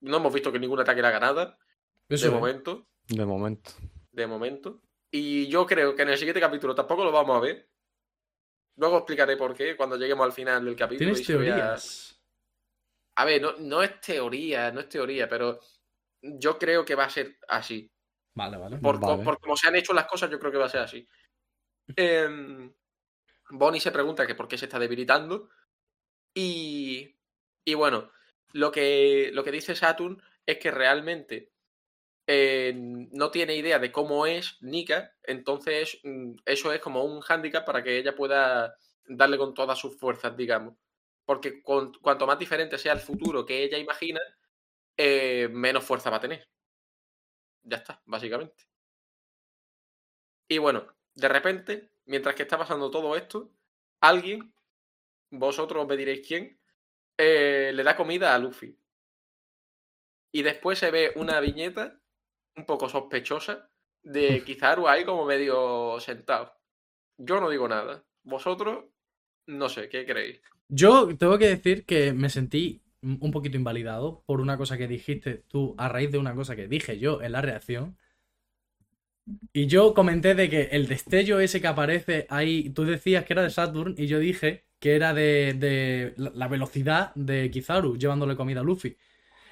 Speaker 2: No hemos visto que ningún ataque le haga nada.
Speaker 3: Eso
Speaker 2: de
Speaker 3: es.
Speaker 2: momento.
Speaker 4: De momento.
Speaker 2: De momento. Y yo creo que en el siguiente capítulo tampoco lo vamos a ver. Luego explicaré por qué cuando lleguemos al final del capítulo.
Speaker 3: Tienes teorías.
Speaker 2: A ver, no, no es teoría, no es teoría, pero yo creo que va a ser así.
Speaker 3: Vale, vale.
Speaker 2: Por,
Speaker 4: Vale.
Speaker 2: por cómo se han hecho las cosas, yo creo que va a ser así. Em, Bonnie se pregunta que por qué se está debilitando. Y, y bueno, lo que, lo que dice Saturn es que realmente eh, no tiene idea de cómo es Nika. Entonces, mm, eso es como un hándicap para que ella pueda darle con todas sus fuerzas, digamos. Porque cuanto más diferente sea el futuro que ella imagina, eh, menos fuerza va a tener. Ya está, básicamente. Y bueno, de repente, mientras que está pasando todo esto, alguien, vosotros me diréis quién, eh, le da comida a Luffy. Y después se ve una viñeta un poco sospechosa de Kizaru ahí como medio sentado. Yo no digo nada. Vosotros, no sé, ¿qué creéis?
Speaker 3: Yo tengo que decir que me sentí un poquito invalidado por una cosa que dijiste tú a raíz de una cosa que dije yo en la reacción. Y yo comenté de que el destello ese que aparece ahí, tú decías que era de Saturn y yo dije que era de, de la la velocidad de Kizaru llevándole comida a Luffy.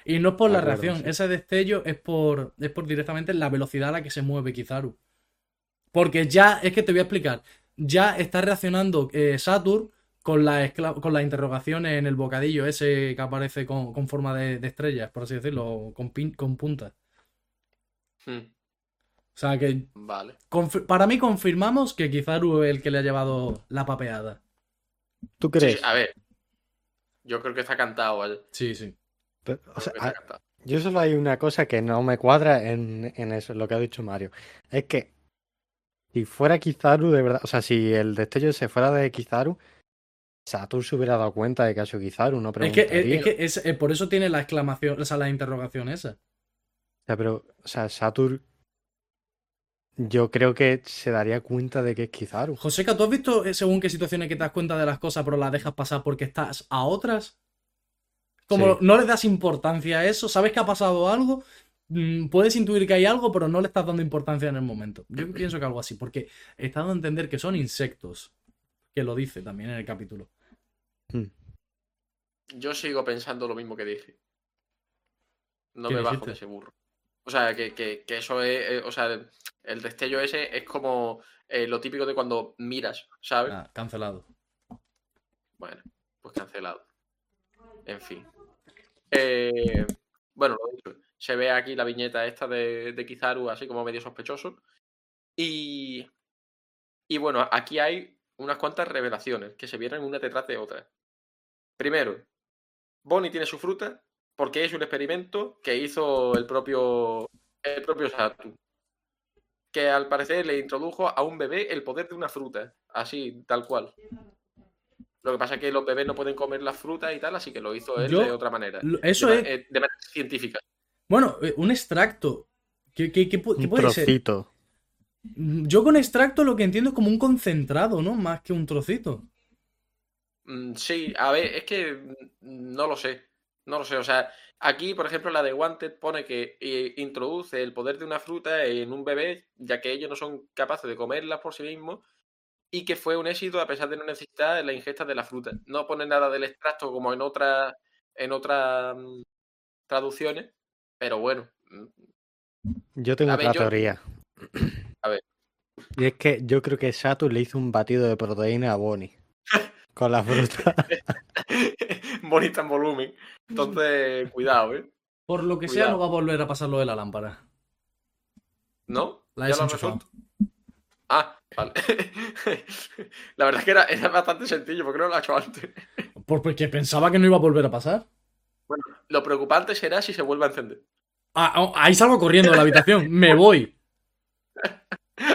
Speaker 3: Y no es por la reacción,
Speaker 4: sí.
Speaker 3: ese destello es por, es por directamente la velocidad a la que se mueve Kizaru. Porque ya, es que te voy a explicar, ya está reaccionando eh, Saturn con, la escla- con las interrogaciones en el bocadillo ese que aparece con, con forma de, de estrellas, por así decirlo, con, pin- con puntas.
Speaker 2: Hmm,
Speaker 3: O sea que
Speaker 2: vale.
Speaker 3: para mí confirmamos que Kizaru es el que le ha llevado la papeada.
Speaker 4: ¿Tú crees?
Speaker 2: sí, a ver. Yo creo que está cantado, ¿vale?
Speaker 3: Sí, sí.
Speaker 4: Pero, o sea, a- yo solo hay una cosa que no me cuadra en, en eso, en lo que ha dicho Mario. Es que si fuera Kizaru, de verdad, o sea, si el destello se fuera de Kizaru, Saturn se hubiera dado cuenta de que ha sido Kizaru, no
Speaker 3: Es que, es,
Speaker 4: preguntaría.
Speaker 3: es que es- eh, por eso tiene la exclamación, o sea, la interrogación esa.
Speaker 4: O sea, pero, o sea, Saturn, yo creo que se daría cuenta de que es Kizaru.
Speaker 3: Joseca, ¿tú has visto eh, según qué situaciones que te das cuenta de las cosas pero las dejas pasar porque estás a otras? Como
Speaker 4: Sí.
Speaker 3: no le das importancia a eso, sabes que ha pasado algo, mm, puedes intuir que hay algo, pero no le estás dando importancia en el momento. Yo pienso que algo así, porque está dando a entender que son insectos, que lo dice también en el capítulo.
Speaker 4: Hmm.
Speaker 2: Yo sigo pensando lo mismo que dije. No
Speaker 3: ¿Qué
Speaker 2: me bajo
Speaker 3: dijiste?
Speaker 2: de ese burro. O sea, que, que- que eso es, eh, o sea, el destello ese es como eh, lo típico de cuando miras, ¿sabes?
Speaker 3: Ah, cancelado.
Speaker 2: Bueno, pues cancelado. En fin. Eh, bueno, lo dicho. Se ve aquí la viñeta esta de, de Kizaru así como medio sospechoso. Y, y bueno, aquí hay unas cuantas revelaciones que se vienen una detrás de otra. Primero, Bonnie tiene su fruta porque es un experimento que hizo el propio, el propio Satu. Que al parecer le introdujo a un bebé el poder de una fruta. Así, tal cual. Lo que pasa es que los bebés no pueden comer las frutas y tal, así que lo hizo él
Speaker 3: Yo-
Speaker 2: de otra manera.
Speaker 3: Eso
Speaker 2: de,
Speaker 3: es.
Speaker 2: eh, de manera científica.
Speaker 3: Bueno, eh, un extracto. ¿Qué, qué- qué
Speaker 4: Un
Speaker 3: puede
Speaker 4: trocito.
Speaker 3: Mm, Yo con extracto lo que entiendo es como un concentrado, ¿no? Más que un trocito.
Speaker 2: Mm, Sí, a ver, es que mm, no lo sé. No lo sé. O sea, aquí, por ejemplo, la de Wanted pone que eh, introduce el poder de una fruta en un bebé, ya que ellos no son capaces de comerlas por sí mismos, y que fue un éxito a pesar de no necesitar la ingesta de la fruta. No pone nada del extracto como en otras en otras mm, traducciones, pero bueno. mm,
Speaker 4: Yo tengo
Speaker 2: A ver,
Speaker 4: otra
Speaker 2: yo-
Speaker 4: teoría.
Speaker 2: A ver.
Speaker 4: Y es que yo creo que Saturn le hizo un batido de proteína a Bonnie. Con la fruta.
Speaker 2: bonita en volumen. Entonces, cuidado, ¿eh?
Speaker 3: Por lo que sea, no va a volver a pasar lo de la lámpara.
Speaker 2: ¿No?
Speaker 3: La
Speaker 2: ¿Ya
Speaker 3: he
Speaker 2: lo has
Speaker 3: desenchufado.
Speaker 2: resuelto? Ah, vale. la verdad es que era, era bastante sencillo, porque no lo ha hecho antes.
Speaker 3: Por- Porque pensaba que no iba a volver a pasar.
Speaker 2: Lo preocupante será si se vuelve a encender.
Speaker 3: Ah, ah, ahí salgo corriendo de la habitación. Me voy.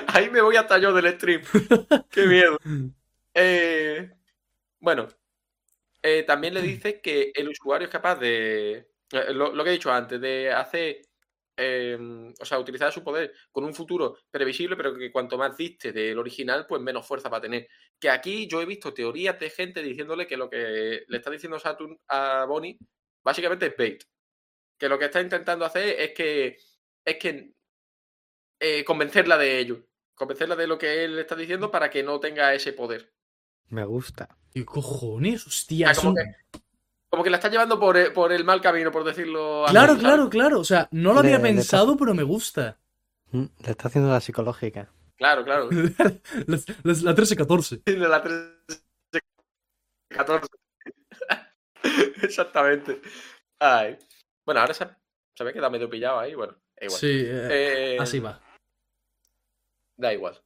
Speaker 2: Ahí me voy hasta yo del stream. Qué miedo. Eh, bueno, eh, también le dice que el usuario es capaz de. eh, Lo, lo que he dicho antes, de hacer. Eh, o sea, utilizar su poder con un futuro previsible, pero que cuanto más diste del original, pues menos fuerza va a tener. Que aquí yo he visto teorías de gente diciéndole que lo que le está diciendo Saturn a Bonnie básicamente es bait. Que lo que está intentando hacer es que. Es que. eh, convencerla de ello. Convencerla de lo que él está diciendo para que no tenga ese poder.
Speaker 4: Me gusta.
Speaker 3: ¿Qué cojones? Hostia,
Speaker 2: Ah,
Speaker 3: es
Speaker 2: como
Speaker 3: un-
Speaker 2: que- Como que la está llevando por el, por el mal camino, por decirlo así,
Speaker 3: Claro, claro, claro. O sea, no lo había
Speaker 4: Le- le
Speaker 3: pensado, pero me gusta.
Speaker 4: Mm, Le está haciendo la psicológica.
Speaker 2: Claro, claro.
Speaker 3: la, la, la 13-14.
Speaker 2: De la 13, 14. Exactamente. Ay. Bueno, ahora se, se me queda medio pillado ahí. Bueno, igual.
Speaker 3: Sí, eh,
Speaker 2: Eh,
Speaker 3: así va.
Speaker 2: Da igual.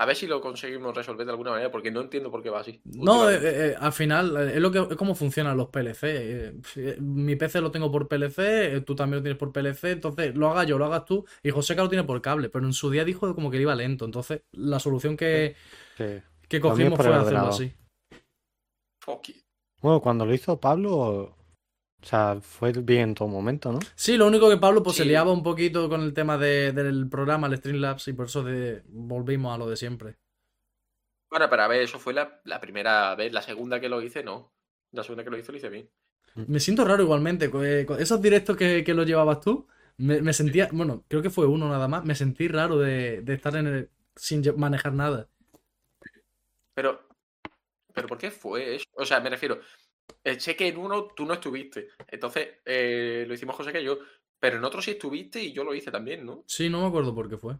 Speaker 2: A ver si lo conseguimos resolver de alguna manera, porque no entiendo por qué va así.
Speaker 3: No, eh,
Speaker 2: últimamente.
Speaker 3: eh, al final eh, es lo que es cómo funcionan los PLC. eh, eh, Mi PC lo tengo por PLC, eh, tú también lo tienes por PLC, entonces lo haga yo, lo hagas tú, y José lo tiene por cable, pero en su día dijo como que iba lento, entonces la solución que,
Speaker 4: Sí.
Speaker 3: que cogimos fue hacerlo así.
Speaker 2: Fuck it.
Speaker 4: Bueno, cuando lo hizo Pablo, o sea, fue bien en todo momento, ¿no?
Speaker 3: Sí, lo único que Pablo pues se liaba un poquito con el tema de- del programa, el Streamlabs, y por eso de- volvimos a lo de siempre.
Speaker 2: Bueno, pero a ver, eso fue la, la primera vez. La segunda que lo hice, no. La segunda que lo hice, lo hice bien.
Speaker 3: Me siento raro igualmente. co- eh, con esos directos que, que los llevabas tú, me, me sentía, bueno, creo que fue uno nada más, me sentí raro de, de estar en el, sin manejar nada.
Speaker 2: Pero, ¿pero por qué fue eso? O sea, me refiero, sé que en uno tú no estuviste, entonces eh, lo hicimos José que yo, pero en otro sí estuviste y yo lo hice también, ¿no?
Speaker 3: Sí, no me acuerdo por qué fue.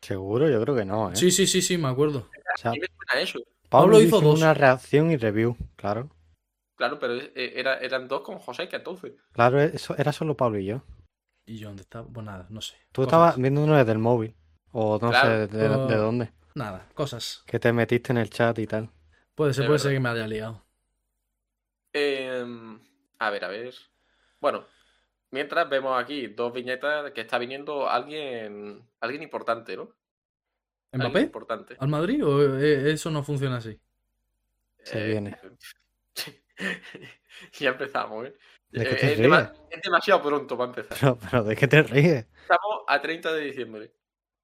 Speaker 4: Seguro, yo creo que no, ¿eh?
Speaker 3: Sí, sí, sí, sí, me acuerdo.
Speaker 4: O sea,
Speaker 2: A mí me suena eso,
Speaker 3: Pablo hizo
Speaker 4: hizo
Speaker 3: dos.
Speaker 4: una reacción y review, claro.
Speaker 2: claro, pero eh, era, eran dos con José que entonces.
Speaker 4: Claro, eso era solo Pablo y yo.
Speaker 3: ¿Y yo dónde estaba? Pues nada, no sé.
Speaker 4: Tú
Speaker 3: Cosas.
Speaker 4: estabas viendo uno desde el móvil. O no
Speaker 2: Claro.
Speaker 4: sé de, de
Speaker 3: Oh.
Speaker 4: dónde.
Speaker 3: Nada, cosas.
Speaker 4: Que te metiste en el chat y tal.
Speaker 3: Puede ser,
Speaker 2: Es
Speaker 3: puede
Speaker 2: verdad.
Speaker 3: ser que me haya liado.
Speaker 2: Em, a ver, a ver. Bueno, mientras vemos aquí dos viñetas que está viniendo alguien, alguien importante, ¿no? Alguien
Speaker 3: ¿Mbappé?
Speaker 2: importante.
Speaker 3: ¿Al Madrid o eh, eso no funciona así?
Speaker 4: Se
Speaker 2: Eh,
Speaker 4: viene.
Speaker 2: ya empezamos, ¿eh?
Speaker 4: ¿De qué
Speaker 2: Eh,
Speaker 4: te ríes?
Speaker 2: es demasiado pronto para empezar.
Speaker 4: Pero, pero ¿de qué te ríes?
Speaker 2: Estamos a 30 de diciembre.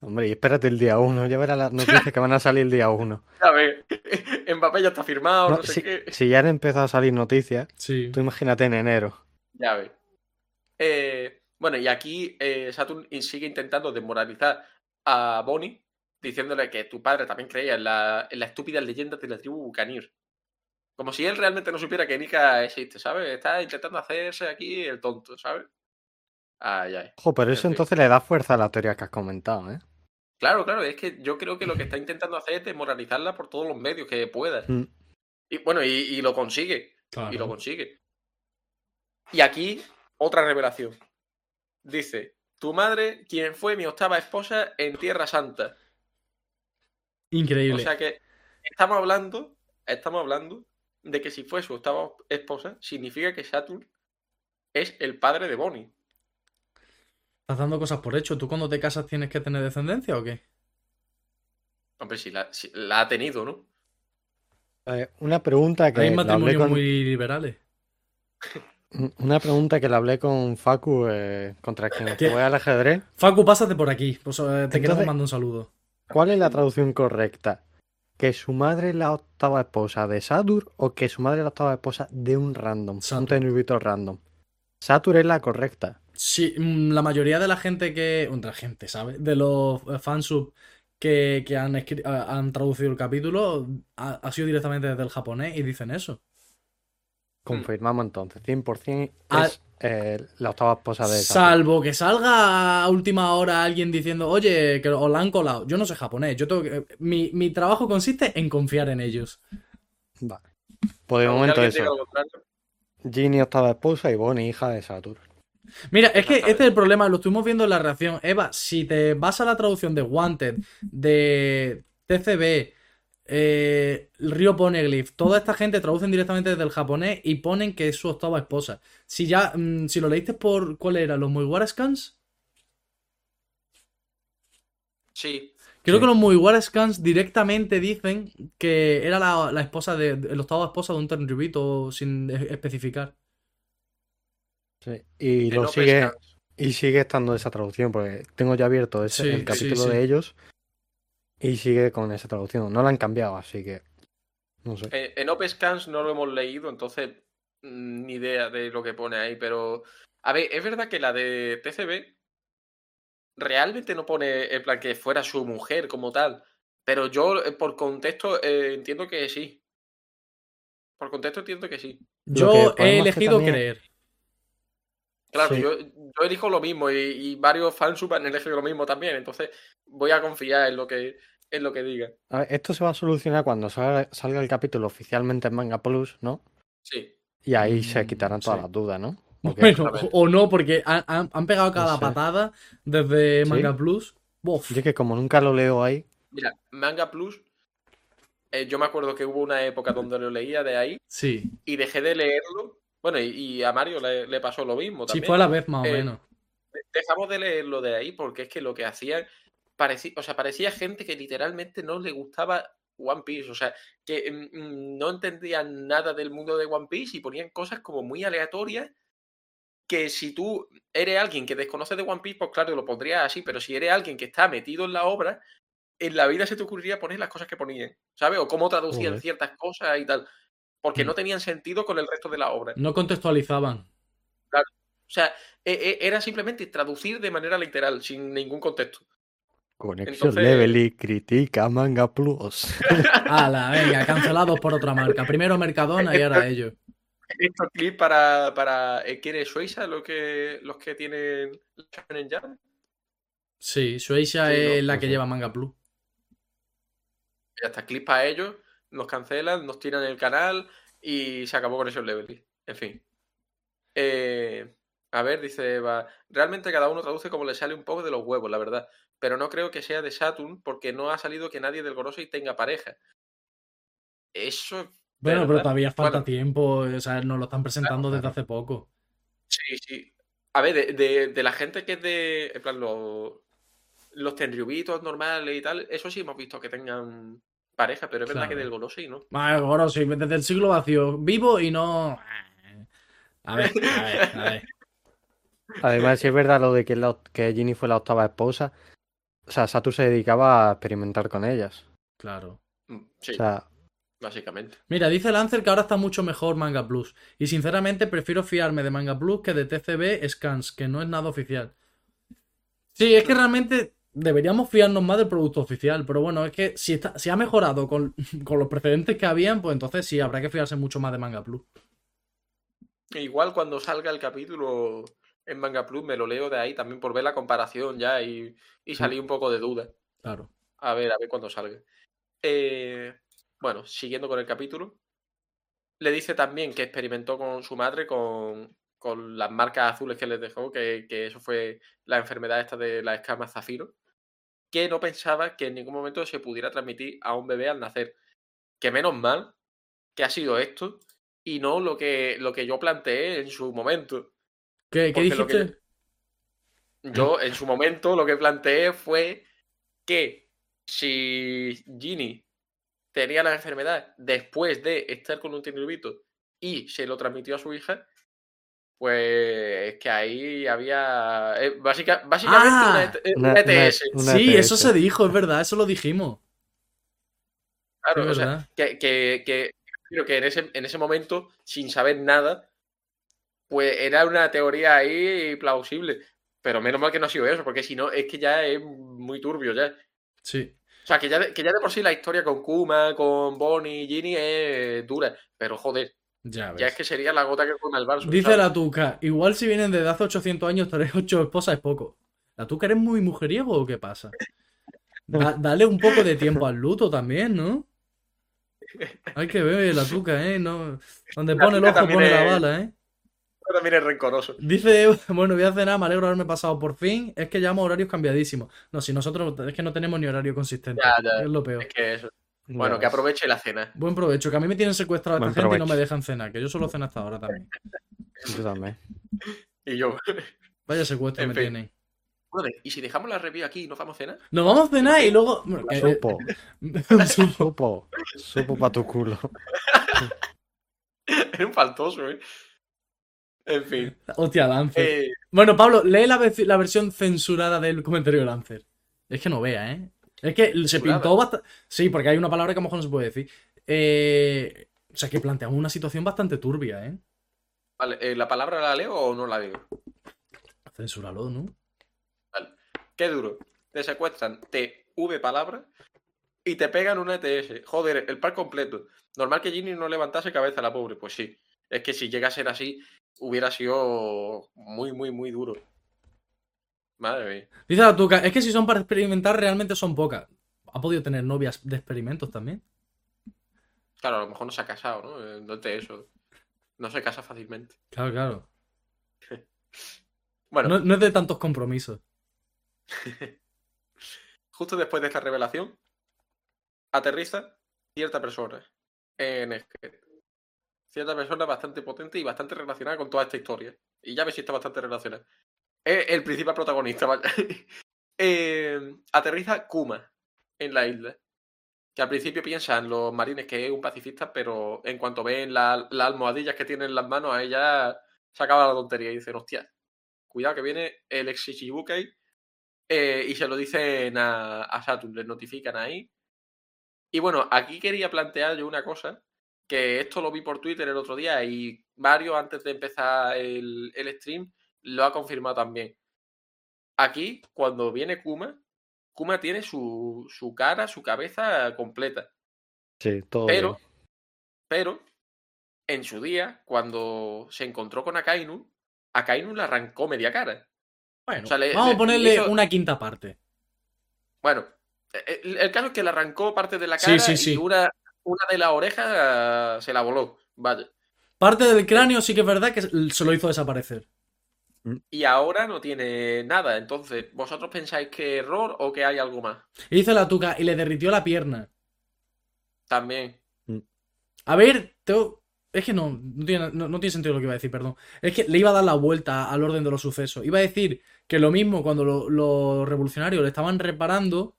Speaker 4: Hombre, y espérate el día uno. Ya verás las noticias que van a salir el día uno.
Speaker 2: Ya ves, Mbappé ya está firmado, no,
Speaker 4: No,
Speaker 2: sé
Speaker 4: si,
Speaker 2: qué.
Speaker 4: si ya han empezado a salir noticias,
Speaker 3: Sí.
Speaker 4: tú imagínate en enero.
Speaker 2: Ya ves. Eh, bueno, y aquí eh, Saturn sigue intentando desmoralizar a Bonnie, diciéndole que tu padre también creía en la, en la estúpida leyenda de la tribu Bucanir. Como si él realmente no supiera que Nika existe, ¿sabes? Está intentando hacerse aquí el tonto, ¿sabes? Ay, ay.
Speaker 4: Ojo, pero eso entonces le da fuerza a la teoría que has comentado, ¿eh?
Speaker 2: Claro, claro, es que yo creo que lo que está intentando hacer es desmoralizarla por todos los medios que pueda.
Speaker 4: Mm.
Speaker 2: Y bueno, y, y lo consigue.
Speaker 3: Claro.
Speaker 2: Y lo consigue. Y aquí, otra revelación. Dice, tu madre, quien fue mi octava esposa en Tierra Santa.
Speaker 3: Increíble.
Speaker 2: O sea que estamos hablando, estamos hablando de que si fue su octava esposa, significa que Saturn es el padre de Bonnie.
Speaker 3: Estás dando cosas por hecho. ¿Tú cuando te casas tienes que tener descendencia o qué?
Speaker 2: Hombre, si la, si la ha tenido, ¿no?
Speaker 4: Eh, una pregunta que
Speaker 3: Hay matrimonios
Speaker 4: con...
Speaker 3: muy liberales.
Speaker 4: Una pregunta que le hablé con Facu eh, contra quien jugué al ajedrez.
Speaker 3: Facu, pásate por aquí. Pues, eh, te queremos
Speaker 4: Entonces-
Speaker 3: mandar un saludo.
Speaker 4: ¿Cuál es la traducción correcta? ¿Que su madre es la octava esposa de Satur o que su madre es la octava esposa de un random?
Speaker 3: Satur.
Speaker 4: Un tenurito random. Satur es la correcta.
Speaker 3: Sí, mm, la mayoría de la gente que. Otra gente, ¿sabes? De los eh, fansub que, que han, han traducido el capítulo ha, ha sido directamente desde el japonés y dicen eso.
Speaker 4: Confirmamos entonces. 100%
Speaker 3: Ah.
Speaker 4: es eh, la octava esposa de.
Speaker 3: Salvo que salga a última hora alguien diciendo, oye, que os la han colado. Yo no sé japonés. Yo tengo que- mi, mi trabajo consiste en confiar en ellos.
Speaker 4: Vale. Pues de momento eso. Ginny octava esposa y Bonnie hija de Satur.
Speaker 3: Mira, es que este es el problema, lo estuvimos viendo en la reacción. Eva, si te vas a la traducción de Wanted, de TCB, eh, Río Poneglyph, toda esta gente traducen directamente desde el japonés y ponen que es su octava esposa. Si ya, mm, si lo leíste por, ¿cuál era? ¿Los Mugiwara Scans?
Speaker 2: Sí.
Speaker 3: Creo
Speaker 4: Sí.
Speaker 3: que los Mugiwara Scans directamente dicen que era la, la esposa de, la octava esposa de un Tenryubito sin e- especificar.
Speaker 4: Sí. Y lo
Speaker 2: no
Speaker 4: sigue. Y sigue estando esa traducción, porque tengo ya abierto ese,
Speaker 3: Sí,
Speaker 4: el capítulo
Speaker 3: sí.
Speaker 4: de ellos y sigue con esa traducción. No la han cambiado, así que no sé.
Speaker 2: Eh, en OpenScans no lo hemos leído, entonces mm, ni idea de lo que pone ahí, pero... A ver, es verdad que la de TCB realmente no pone en plan que fuera su mujer como tal, pero yo eh, por contexto eh, entiendo que sí. Por contexto entiendo que sí.
Speaker 3: Yo
Speaker 4: que
Speaker 3: he elegido
Speaker 4: también-
Speaker 3: creer.
Speaker 2: Claro,
Speaker 4: Sí.
Speaker 2: yo, yo elijo lo mismo y, y varios fans han elegido lo mismo también, entonces voy a confiar en lo que, en lo que diga.
Speaker 4: A ver, esto se va a solucionar cuando salga, salga el capítulo oficialmente en Manga Plus, ¿no?
Speaker 2: Sí.
Speaker 4: Y ahí se
Speaker 3: Mm,
Speaker 4: quitarán todas
Speaker 3: sí.
Speaker 4: las dudas, ¿no? Porque-
Speaker 3: Bueno, o no, porque han, han- han pegado cada
Speaker 4: sé.
Speaker 3: patada desde
Speaker 4: ¿Sí?
Speaker 3: Manga Plus.
Speaker 4: Yo que como nunca lo leo ahí,
Speaker 2: Mira, Manga Plus, eh, yo me acuerdo que hubo una época donde lo leía de ahí
Speaker 3: Sí,
Speaker 2: y dejé de leerlo. Bueno, y, y a Mario le, le pasó lo mismo
Speaker 3: sí
Speaker 2: también.
Speaker 3: fue a la vez más o
Speaker 2: Eh,
Speaker 3: menos.
Speaker 2: Dejamos de leerlo de ahí porque es que lo que hacían parecía, o sea, parecía gente que literalmente no le gustaba One Piece, o sea, que mm, mm, no entendían nada del mundo de One Piece y ponían cosas como muy aleatorias que si tú eres alguien que desconoce de One Piece, pues claro, lo pondrías así, pero si eres alguien que está metido en la obra, en la vida se te ocurriría poner las cosas que ponían, ¿sabes? O cómo traducían
Speaker 4: Joder.
Speaker 2: ciertas cosas y tal, porque
Speaker 3: Mm.
Speaker 2: no tenían sentido con el resto de la obra.
Speaker 3: No contextualizaban.
Speaker 2: O sea, e- e- era simplemente traducir de manera literal, sin ningún contexto.
Speaker 4: Conexión
Speaker 2: Entonces-
Speaker 4: Level y critica Manga Plus.
Speaker 3: Ala, venga, cancelados por otra marca. Primero Mercadona y ahora ellos.
Speaker 2: Estos clips para, para eh, ¿quién es Suiza? Los que, los que tienen Shonen Jump.
Speaker 3: Sí, Shueisha
Speaker 2: Sí, no,
Speaker 3: es la
Speaker 4: no
Speaker 3: que lleva Manga Plus.
Speaker 2: Ya está, clips para ellos, nos cancelan, nos tiran el canal y se acabó con esos levels. En fin. Eh, a ver, dice Eva, realmente cada uno traduce como le sale un poco de los huevos, la verdad. Pero no creo que sea de Saturn porque no ha salido que nadie del Gorosei tenga pareja. Eso es
Speaker 3: Bueno, pero todavía falta
Speaker 2: Bueno.
Speaker 3: tiempo. O sea, nos lo están presentando desde hace poco.
Speaker 2: Sí, sí. A ver, de, de- de la gente que es de. En plan, los, los tenryubitos normales y tal, eso sí hemos visto que tengan pareja, pero es verdad
Speaker 3: Claro.
Speaker 2: que del Gorosei, ¿no?
Speaker 3: Más gordo, sí, desde el siglo vacío. Vivo y no. A ver, a ver, a ver.
Speaker 4: Además, si es verdad lo de que, la- que Ginny fue la octava esposa, o sea, Satur se dedicaba a experimentar con ellas.
Speaker 3: Claro.
Speaker 2: Mm, Sí,
Speaker 4: O sea,
Speaker 2: básicamente.
Speaker 3: Mira, dice Lancer que ahora está mucho mejor Manga Plus. Y sinceramente prefiero fiarme de Manga Plus que de TCB Scans, que no es nada oficial. Sí, es que realmente deberíamos fiarnos más del producto oficial. Pero bueno, es que si, está, si ha mejorado con, con los precedentes que habían, pues entonces sí, habrá que fiarse mucho más de Manga Plus.
Speaker 2: Igual cuando salga el capítulo en Manga Plus, me lo leo de ahí también por ver la comparación ya y, y salí un poco de duda.
Speaker 3: Claro.
Speaker 2: A ver, a ver cuándo salga. Eh, bueno, siguiendo con el capítulo. Le dice también que experimentó con su madre con, con las marcas azules que les dejó, que, que eso fue la enfermedad esta de la escama zafiro, que no pensaba que en ningún momento se pudiera transmitir a un bebé al nacer. Que menos mal que ha sido esto y no lo que, lo que yo planteé en su momento.
Speaker 3: ¿Qué, qué dijiste?
Speaker 2: Yo en su momento lo que planteé fue que si Ginny tenía la enfermedad después de estar con un tinilbito y se lo transmitió a su hija, pues es que ahí había eh, básica- básicamente
Speaker 3: Ah,
Speaker 2: una, ET-
Speaker 4: una-
Speaker 2: una ETS.
Speaker 4: una-
Speaker 3: Sí,
Speaker 4: ETS.
Speaker 3: eso se dijo, es verdad, eso lo dijimos.
Speaker 2: Claro,
Speaker 3: es
Speaker 2: o sea, que, que, que, creo que en ese, en ese momento, sin saber nada, pues era una teoría ahí plausible. Pero menos mal que no ha sido eso, porque si no, es que ya es muy turbio ya.
Speaker 3: Sí.
Speaker 2: O sea, que ya, que ya de por sí la historia con Kuma, con Bonnie y Ginny es dura. Pero joder,
Speaker 3: Ya ves.
Speaker 2: ya es que sería la gota que colma el vaso.
Speaker 3: Dice
Speaker 2: ¿sabes?
Speaker 3: la tuca, igual si vienen desde hace 800 años, tenéis ocho esposas es poco. ¿La tuca eres muy mujeriego o qué pasa? Da- dale un poco de tiempo al luto también, ¿no? Hay que ver la tuca, ¿eh? No, donde
Speaker 2: La
Speaker 3: pone el ojo pone la bala, ¿eh?
Speaker 2: También es rencoroso.
Speaker 3: Dice, bueno, voy a cenar, me alegro de haberme pasado por fin. Es que llevamos horarios cambiadísimos. No, si nosotros es que no tenemos ni horario consistente.
Speaker 2: Ya, ya.
Speaker 3: Es lo peor.
Speaker 2: Es que eso. Bueno, que aproveche la cena.
Speaker 3: Buen provecho, que a mí me tienen secuestrado
Speaker 4: Buen
Speaker 3: esta gente y no me dejan cenar, que yo solo ceno hasta ahora también.
Speaker 4: Yo también.
Speaker 2: Y yo.
Speaker 3: Vaya secuestro
Speaker 2: En
Speaker 3: me
Speaker 2: fin.
Speaker 3: tienen.
Speaker 2: Bueno, ¿y si dejamos la review aquí y nos vamos a cenar?
Speaker 3: Nos vamos a cenar y luego. eh,
Speaker 4: Supo,
Speaker 3: Supo.
Speaker 4: supo, supo para tu culo.
Speaker 2: Era un faltoso, ¿eh? En fin.
Speaker 3: Hostia, Lancer.
Speaker 2: Eh,
Speaker 3: Bueno, Pablo, lee la, la versión censurada del comentario de Lancer. Es que no vea, ¿eh? Es que se pintó bastante. Sí, porque hay una palabra que a lo mejor no se puede decir. Eh, O sea, que planteamos una situación bastante turbia, ¿eh?
Speaker 2: vale, eh, ¿la palabra la leo o no la leo?
Speaker 3: Censúralo, ¿no?
Speaker 2: Qué duro. Te secuestran TV palabra y te pegan una ETS. Joder, el par completo. Normal que Ginny no levantase cabeza la pobre. Pues sí. Es que si llega a ser así, hubiera sido muy, muy, muy duro. Madre mía.
Speaker 3: Dice la tuca, es que si son para experimentar, realmente son pocas. Ha podido tener novias de experimentos también.
Speaker 2: Claro, a lo mejor no se ha casado, ¿no? Eh, No de eso. No se casa fácilmente.
Speaker 3: Claro, claro.
Speaker 2: Bueno,
Speaker 3: No, no es de tantos compromisos.
Speaker 2: justo después de esta revelación, aterriza cierta persona en. Cierta persona bastante potente y bastante relacionada con toda esta historia. Y ya ves si está bastante relacionada. Es el principal protagonista. Eh, aterriza Kuma en la isla. Que al principio piensan los marines que es un pacifista, pero en cuanto ven la- las almohadillas que tiene en las manos, a ella se acaba la tontería y dicen, hostia, cuidado que viene el ex eh, y se lo dicen a, Saturn, les notifican ahí. Y bueno, aquí quería plantear yo una cosa, que esto lo vi por Twitter el otro día y Mario antes de empezar el stream lo ha confirmado también. Aquí, cuando viene Kuma, Kuma tiene su, su cara, su cabeza completa.
Speaker 4: Sí, todo.
Speaker 2: Pero,
Speaker 4: bien.
Speaker 2: pero, en su día, cuando se encontró con Akainu, Akainu le arrancó media cara.
Speaker 3: Bueno,
Speaker 2: O sea, le-
Speaker 3: vamos
Speaker 2: le-
Speaker 3: a ponerle
Speaker 2: hizo-
Speaker 3: una quinta parte.
Speaker 2: Bueno, eh, el, el caso es que le arrancó parte de la
Speaker 3: Sí,
Speaker 2: cara
Speaker 3: sí, sí.
Speaker 2: y una, una de las orejas eh, se la voló. Vaya.
Speaker 3: Parte del cráneo sí que es verdad que se lo hizo desaparecer.
Speaker 2: Y ahora no tiene nada. Entonces, ¿vosotros pensáis que error o que hay algo más?
Speaker 3: Dice la tuca, y le derritió la pierna.
Speaker 2: También.
Speaker 3: A ver, tengo- es que no, no tiene, no- no tiene sentido lo que iba a decir, perdón. Es que le iba a dar la vuelta al orden de los sucesos. Iba a decir que lo mismo cuando lo- los revolucionarios le estaban reparando,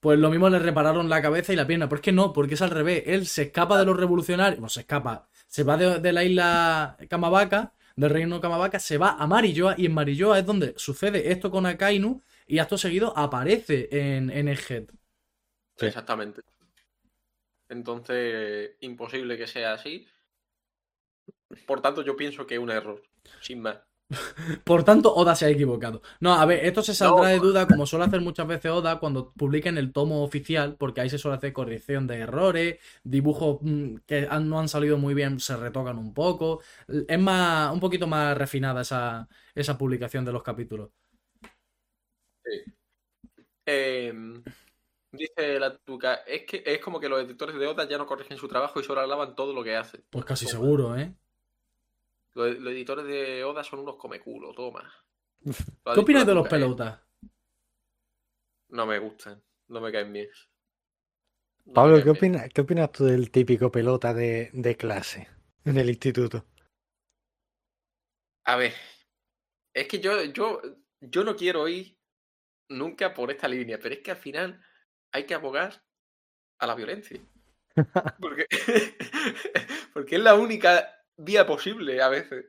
Speaker 3: pues lo mismo le repararon la cabeza y la pierna. Pero es que no, porque es al revés. Él se escapa de los revolucionarios, no se escapa, se va de, de la isla Kamabaka, del reino Kamabaka, se va a Marilloa y en Marilloa es donde sucede esto con Akainu y acto seguido aparece en, en Egghead.
Speaker 4: Sí.
Speaker 2: Exactamente. Entonces, imposible que sea así. Por tanto, yo pienso que es un error. Sin más.
Speaker 3: Por tanto, Oda se ha equivocado. No, a ver, esto se saldrá
Speaker 2: No.
Speaker 3: de duda, como suele hacer muchas veces Oda cuando publiquen el tomo oficial, porque ahí se suele hacer corrección de errores, dibujos mm, que han- no han salido muy bien se retocan un poco. Es más, un poquito más refinada esa, esa publicación de los capítulos.
Speaker 2: Eh, dice la tuca, es que es como que los editores de Oda ya no corrigen su trabajo y solo alaban todo lo que hace.
Speaker 3: Pues casi seguro, ¿eh?
Speaker 2: Los, los editores de Oda son unos comeculos, toma.
Speaker 3: ¿Qué opinas de los
Speaker 2: tuca, eh.
Speaker 3: pelotas?
Speaker 2: No me gustan, no me caen bien. No
Speaker 4: Pablo,
Speaker 2: caen
Speaker 4: ¿qué
Speaker 2: bien.
Speaker 4: opinas, ¿qué opinas tú del típico pelota de, de clase en el instituto?
Speaker 2: A ver, es que yo, yo, yo no quiero ir nunca por esta línea, pero es que al final hay que abogar a la violencia. Porque, porque es la única vía posible a veces.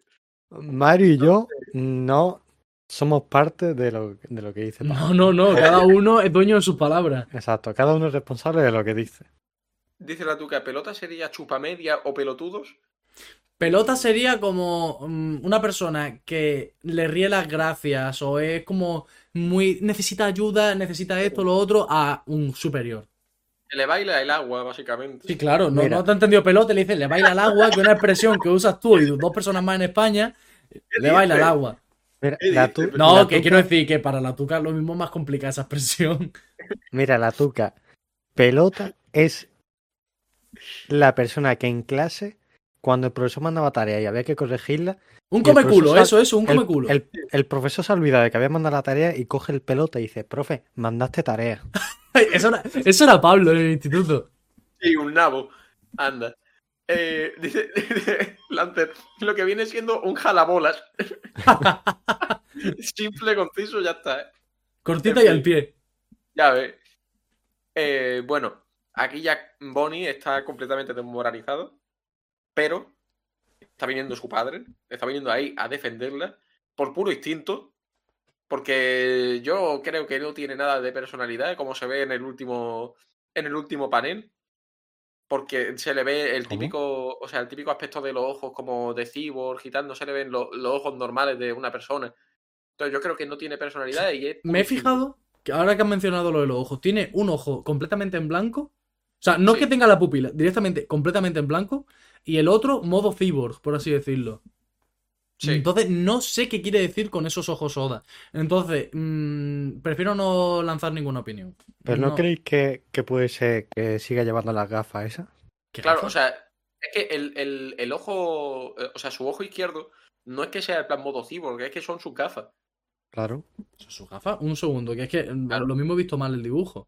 Speaker 4: Mario y yo no somos parte de lo, de lo que dice Pablo.
Speaker 3: No, no, no, cada uno es dueño de sus palabras.
Speaker 4: Exacto, cada uno es responsable de lo que dice.
Speaker 2: Dice la tuca, ¿pelota sería chupamedia o pelotudos?
Speaker 3: Pelota sería como mm, una persona que le ríe las gracias o es como muy necesita ayuda, necesita esto, lo otro, a un superior.
Speaker 2: Le baila el agua, básicamente.
Speaker 3: Sí, claro, no,
Speaker 4: Mira.
Speaker 3: no te ha entendido pelota, le dices, le baila el agua, que es una expresión que usas tú y dos personas más en España, le baila el agua.
Speaker 4: Mira,
Speaker 2: ¿Qué
Speaker 4: la,
Speaker 2: dices?
Speaker 4: tu-
Speaker 3: No,
Speaker 4: la
Speaker 3: que
Speaker 4: tuca-
Speaker 3: quiero decir que para la tuca es lo mismo más complicada esa expresión.
Speaker 4: Mira, la tuca. Pelota es la persona que en clase, cuando el profesor mandaba tarea y había que corregirla,
Speaker 3: Un come culo, eso, eso, un come culo.
Speaker 4: el- el profesor se olvida de que había mandado la tarea y coge el pelota y dice, profe, mandaste tarea.
Speaker 3: Eso, era, eso era Pablo en el instituto.
Speaker 2: Sí, un nabo. Anda. Eh, dice, dice Lancer, lo que viene siendo un jalabolas. Simple, conciso, ya está. ¿eh?
Speaker 3: Cortita y al pie.
Speaker 2: Ya ves. Eh, bueno, aquí ya Bonnie está completamente desmoralizado, pero está viniendo su padre, está viniendo ahí a defenderla por puro instinto, porque yo creo que no tiene nada de personalidad, como se ve en el último, en el último panel, porque se le ve el
Speaker 4: ¿Cómo?
Speaker 2: típico, o sea, el típico aspecto de los ojos como de cyborg y tal, no se le ven lo- los ojos normales de una persona. Entonces yo creo que no tiene personalidad y es puro
Speaker 3: Me he fijado que ahora que has mencionado lo de los ojos, tiene un ojo completamente en blanco. O sea, no
Speaker 2: Sí.
Speaker 3: que tenga la pupila, directamente completamente en blanco. Y el otro, modo cyborg, por así decirlo.
Speaker 2: Sí.
Speaker 3: Entonces, no sé qué quiere decir con esos ojos Oda. Entonces, mm, prefiero no lanzar ninguna opinión.
Speaker 4: ¿Pero no,
Speaker 3: No.
Speaker 4: creéis que, que puede ser que siga llevando las gafas esas?
Speaker 3: ¿Qué
Speaker 2: Claro, o sea, es que el, el- el ojo, eh, o sea, su ojo izquierdo no es que sea el plan modo cyborg, es que son sus gafas.
Speaker 4: Claro.
Speaker 3: ¿Son sus gafas? Un segundo, que es que mm,
Speaker 2: Claro.
Speaker 3: lo mismo he visto mal el dibujo.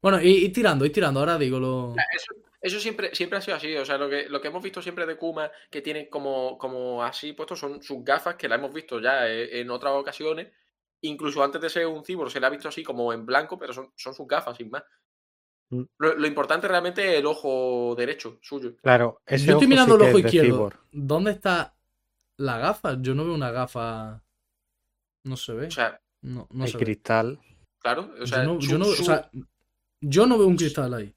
Speaker 3: Bueno, y, y tirando, y tirando, ahora digo lo.
Speaker 2: Eso, eso siempre, siempre ha sido así, o sea, lo que, lo que hemos visto siempre de Kuma, que tiene como, como así puesto, son sus gafas, que la hemos visto ya eh, en otras ocasiones. Incluso antes de ser un cyborg se le ha visto así como en blanco, pero son, son sus gafas, sin más.
Speaker 4: Mm.
Speaker 2: Lo, lo importante realmente es el ojo derecho suyo.
Speaker 4: Claro, ese
Speaker 3: Yo estoy
Speaker 4: ojo
Speaker 3: mirando
Speaker 4: sí
Speaker 3: el ojo izquierdo. ¿Dónde está la gafa? Yo no veo una gafa. No se ve.
Speaker 2: O sea,
Speaker 3: no, no
Speaker 4: el
Speaker 3: se ve.
Speaker 4: cristal.
Speaker 2: claro, o sea,
Speaker 3: yo, no,
Speaker 2: su,
Speaker 3: yo no- o sea, yo no veo un cristal ahí.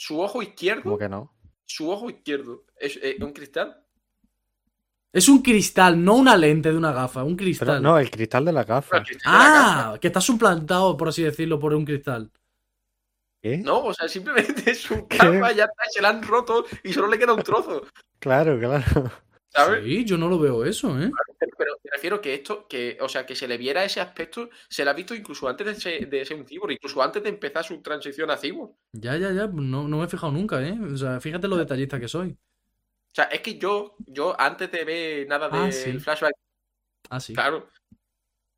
Speaker 2: Su ojo izquierdo,
Speaker 4: Como que no.
Speaker 2: su ojo izquierdo es eh, un cristal.
Speaker 3: Es un cristal, no una lente de una gafa, un
Speaker 4: Pero
Speaker 3: cristal.
Speaker 4: no, el cristal de la gafa.
Speaker 2: la gafa.
Speaker 3: ah, que está suplantado, por así decirlo, por un cristal.
Speaker 4: ¿Qué?
Speaker 2: No, o sea, simplemente su capa ya está, se la han roto y solo le queda un trozo,
Speaker 4: Claro, claro.
Speaker 2: ¿Sabes?
Speaker 3: Sí, yo no lo veo eso, ¿eh?
Speaker 2: Pero, pero me refiero que esto, que, o sea, que se le viera ese aspecto, se le ha visto incluso antes de ser, de ser un cyborg, incluso antes de empezar su transición a cyborg.
Speaker 3: Ya, ya, ya, no, no me he fijado nunca, ¿eh? O sea, fíjate lo detallista que soy.
Speaker 2: O sea, es que yo, yo antes de ver nada
Speaker 3: Ah,
Speaker 2: del
Speaker 3: sí.
Speaker 2: flashback,
Speaker 3: Ah, sí.
Speaker 2: claro,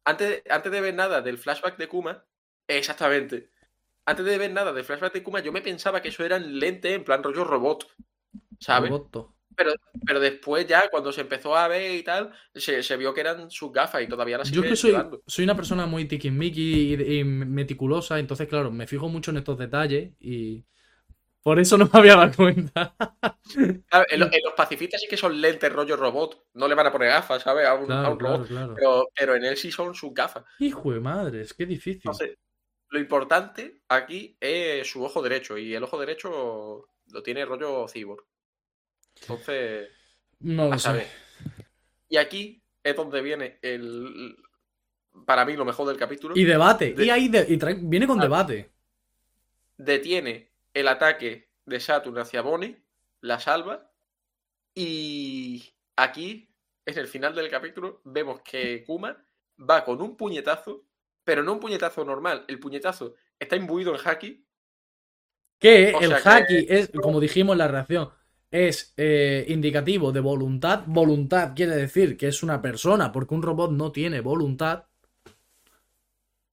Speaker 2: antes, antes de ver nada del flashback de Kuma, exactamente, antes de ver nada del flashback de Kuma, yo me pensaba que eso eran lentes en plan rollo robot, ¿sabes?
Speaker 3: Roboto.
Speaker 2: Pero después ya, cuando se empezó a ver y tal, se, se vio que eran sus gafas y todavía las
Speaker 3: Yo es que soy,
Speaker 2: llevando.
Speaker 3: soy una persona muy tiquismiqui y, y meticulosa, entonces, claro, me fijo mucho en estos detalles y por eso no me había dado cuenta.
Speaker 2: Claro, en, lo- en los pacifistas sí que son lentes rollo robot. No le van a poner gafas, ¿sabes? A un, a
Speaker 3: Claro,
Speaker 2: un robot.
Speaker 3: claro.
Speaker 2: Pero, pero en él sí son sus gafas.
Speaker 3: Hijo de madre, es que difícil.
Speaker 2: Entonces, lo importante aquí es su ojo derecho. Y el ojo derecho lo tiene rollo cyborg. Entonces,
Speaker 3: No lo
Speaker 2: saber. Y aquí es donde viene el. Para mí, lo mejor del capítulo.
Speaker 3: Y debate.
Speaker 2: De-
Speaker 3: Y ahí de- y trae- viene con
Speaker 2: Ah.
Speaker 3: debate.
Speaker 2: Detiene el ataque de Saturn hacia Bonnie, la salva. Y aquí, en el final del capítulo, vemos que Kuma va con un puñetazo, pero no un puñetazo normal. El puñetazo está imbuido en haki.
Speaker 3: Que
Speaker 2: O
Speaker 3: el
Speaker 2: que-
Speaker 3: haki es, como dijimos en la reacción, es eh, indicativo de voluntad. Voluntad quiere decir que es una persona, porque un robot no tiene voluntad.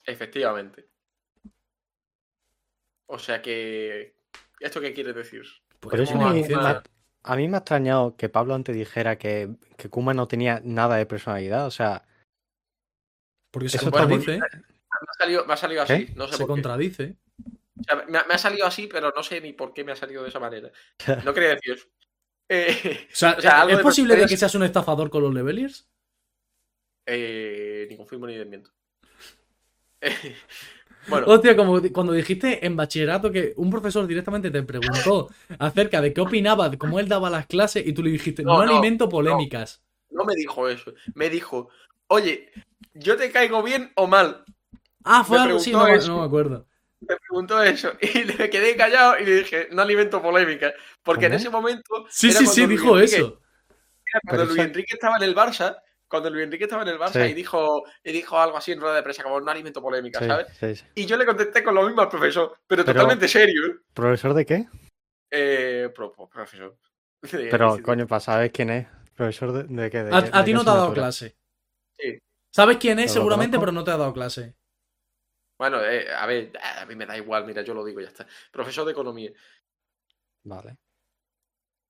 Speaker 2: Efectivamente. O sea que. ¿Esto qué quiere decir?
Speaker 3: Pues
Speaker 4: eso me- a mí me ha extrañado que Pablo antes dijera que, que Kuma no tenía nada de personalidad. O sea,
Speaker 3: porque se
Speaker 4: eso
Speaker 3: contradice.
Speaker 2: Me ha salido, me ha salido así, no sé
Speaker 3: Se
Speaker 2: por qué. O sea, me, ha- me ha salido así, pero no sé ni por qué me ha salido de esa manera. No quería decir eso. Eh,
Speaker 3: O sea,
Speaker 2: O sea, algo
Speaker 3: ¿es
Speaker 2: de
Speaker 3: posible de que seas un estafador con los leveliers?
Speaker 2: eh, ni confirmo ni desmiento. Eh, bueno,
Speaker 3: Hostia, como cuando dijiste en bachillerato que un profesor directamente te preguntó acerca de qué opinaba de cómo él daba las clases y tú le dijiste, no,
Speaker 2: No, no,
Speaker 3: alimento polémicas.
Speaker 2: no me dijo eso. Me dijo, oye, ¿yo te caigo bien o mal?
Speaker 3: Ah, fue algo así,
Speaker 2: preguntó
Speaker 3: no, no me acuerdo.
Speaker 2: Me preguntó eso y me quedé callado y le dije, no alimento polémica. Porque en ese momento.
Speaker 3: Sí, sí, sí,
Speaker 2: Luis
Speaker 3: dijo
Speaker 2: Enrique-
Speaker 3: eso.
Speaker 2: era cuando
Speaker 4: Pero
Speaker 2: Luis Enrique estaba en el Barça. Cuando Luis Enrique estaba en el Barça
Speaker 4: Sí.
Speaker 2: y dijo, y dijo algo así en rueda de prensa, como no alimento polémica,
Speaker 4: sí,
Speaker 2: ¿sabes?
Speaker 4: sí, sí.
Speaker 2: Y yo le contesté con lo mismo al profesor, pero,
Speaker 4: Pero-
Speaker 2: totalmente serio. ¿eh?
Speaker 4: ¿Profesor de qué?
Speaker 2: Eh, pro- pro- profesor. De
Speaker 4: Pero, coño, para saber quién es. ¿Profesor de, de qué? De
Speaker 3: A, a ti no te ha dado clase.
Speaker 2: Sí.
Speaker 3: ¿Sabes quién es
Speaker 4: ¿Pero lo
Speaker 3: seguramente, pero no te ha dado clase?
Speaker 2: Bueno, eh, a ver, a mí me da igual, mira, yo lo digo, ya está. Profesor de economía.
Speaker 4: Vale.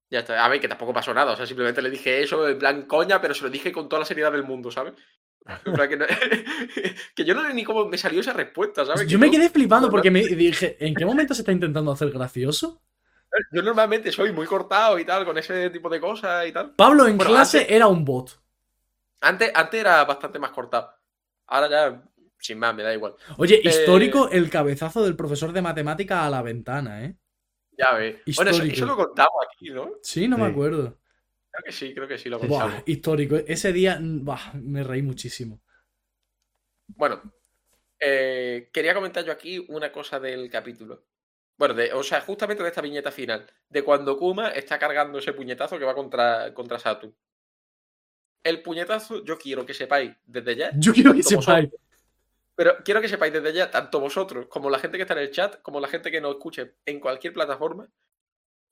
Speaker 2: Ya está. A ver, que tampoco pasó nada. O sea, simplemente le dije eso en plan coña, pero se lo dije con toda la seriedad del mundo, ¿sabes? En plan que, no- que yo no sé ni cómo me salió esa respuesta, ¿sabes?
Speaker 3: Yo
Speaker 2: Que
Speaker 3: me quedé flipando porque me dije, ¿en qué momento se está intentando hacer gracioso?
Speaker 2: Yo normalmente soy muy cortado y tal, con ese tipo de cosas y tal.
Speaker 3: Pablo en
Speaker 2: Bueno,
Speaker 3: clase
Speaker 2: antes-
Speaker 3: era un bot.
Speaker 2: Antes, antes era bastante más cortado. Ahora ya, sin más, me da igual.
Speaker 3: Oye,
Speaker 2: Eh,
Speaker 3: histórico el cabezazo del profesor de matemática a la ventana, ¿eh?
Speaker 2: Ya ves. Bueno, eso,
Speaker 3: Histórico.
Speaker 2: eso lo contamos aquí, ¿no?
Speaker 3: Sí, no me acuerdo.
Speaker 2: Creo que sí, creo que sí lo contamos.
Speaker 3: Buah, histórico. Ese día, buah, me reí muchísimo.
Speaker 2: Bueno, eh, quería comentar yo aquí una cosa del capítulo. Bueno, de, o sea, justamente de esta viñeta final, de cuando Kuma está cargando ese puñetazo que va contra, contra Saturn. El puñetazo, yo quiero que sepáis desde ya,
Speaker 3: Yo quiero que sepáis.
Speaker 2: Pero quiero que sepáis desde ya, tanto vosotros como la gente que está en el chat, como la gente que nos escuche en cualquier plataforma,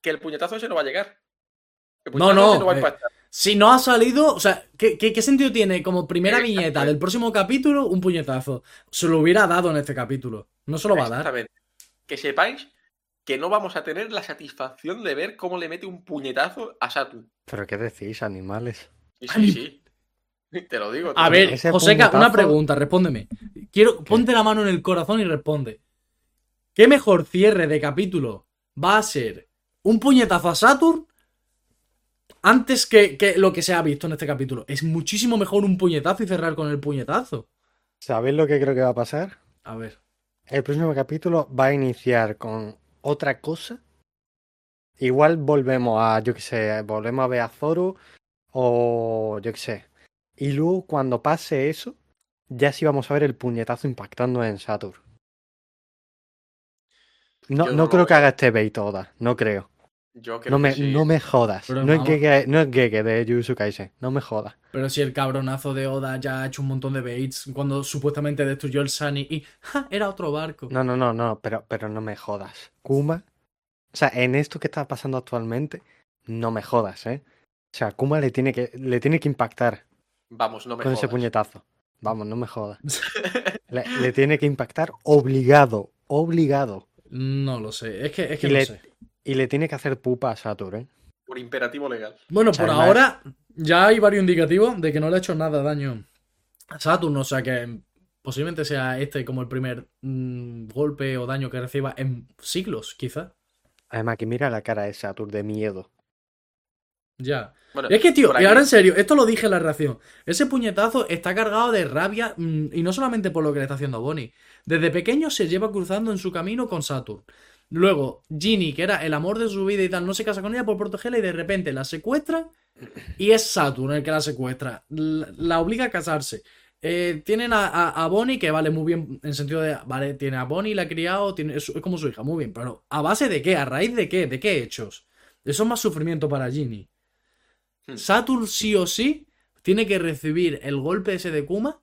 Speaker 2: que el puñetazo ese no va a llegar. El
Speaker 3: No,
Speaker 2: puñetazo
Speaker 3: no,
Speaker 2: no va a
Speaker 3: eh,
Speaker 2: impactar.
Speaker 3: Si no ha salido, o sea, ¿qué, qué, qué sentido tiene como primera viñeta del próximo capítulo un puñetazo? Se lo hubiera dado en este capítulo. No se lo va a dar.
Speaker 2: Exactamente. Que sepáis que no vamos a tener la satisfacción de ver cómo le mete un puñetazo a Saturn.
Speaker 4: ¿Pero qué decís, animales?
Speaker 2: Sí, sí, sí. Te lo digo. te
Speaker 3: A ver, Joseca, una pregunta, respóndeme. Quiero, ponte la mano en el corazón y responde. ¿Qué mejor cierre de capítulo va a ser un puñetazo a Saturn antes que, que lo que se ha visto en este capítulo? Es muchísimo mejor un puñetazo y cerrar con el puñetazo.
Speaker 4: ¿Sabéis lo que creo que va a pasar?
Speaker 3: A ver.
Speaker 4: El próximo capítulo va a iniciar con otra cosa. Igual volvemos a, yo qué sé, volvemos a ver a Zoro o yo qué sé. Y luego cuando pase eso, ya sí vamos a ver el puñetazo impactando en Saturn. No, no, creo que haga este bait toda, no creo.
Speaker 2: Yo creo
Speaker 4: No me,
Speaker 2: que sí.
Speaker 4: no me jodas.
Speaker 3: Pero
Speaker 4: no, es Gege, no es Gege de Jujutsu Kaisen, no me jodas.
Speaker 3: Pero si el cabronazo de Oda ya ha hecho un montón de baits cuando supuestamente destruyó el Sunny y ¡ja! era otro barco.
Speaker 4: No, no, no, no, pero, pero no me jodas. Kuma, o sea, en esto que está pasando actualmente, no me jodas, ¿eh? O sea, Kuma le tiene que, le tiene que impactar
Speaker 2: Vamos, no me
Speaker 4: con ese
Speaker 2: jodas.
Speaker 4: puñetazo. Vamos, no me jodas. Le, le tiene que impactar obligado, obligado.
Speaker 3: No lo sé, es que, es que
Speaker 4: Y
Speaker 3: no
Speaker 4: le-
Speaker 3: sé.
Speaker 4: Y le tiene que hacer pupa a Saturn, ¿eh?
Speaker 2: Por imperativo legal.
Speaker 3: Bueno, por
Speaker 4: Además-
Speaker 3: ahora ya hay varios indicativos de que no le ha hecho nada daño a Saturn, o sea que posiblemente sea este como el primer mm, golpe o daño que reciba en siglos, quizá.
Speaker 4: Además, que mira la cara de Saturn de miedo.
Speaker 3: Ya.
Speaker 2: Bueno,
Speaker 3: Y es que, tío, y ahora en serio, esto lo dije en la reacción. Ese puñetazo está cargado de rabia mm, y no solamente por lo que le está haciendo a Bonnie. Desde pequeño se lleva cruzando en su camino con Saturn. Luego, Ginny, que era el amor de su vida y tal, no se casa con ella por protegerla y de repente la secuestran y es Saturn el que la secuestra. La, la obliga a casarse. Eh, tienen a, a- a Bonnie, que vale muy bien, en sentido de, vale, tiene a Bonnie, la ha criado, tiene, es, es como su hija, muy bien, pero ¿a base de qué? ¿A raíz de qué? ¿De qué hechos? Eso es más sufrimiento para Ginny.
Speaker 2: Hmm.
Speaker 3: Saturn sí o sí tiene que recibir el golpe ese de Kuma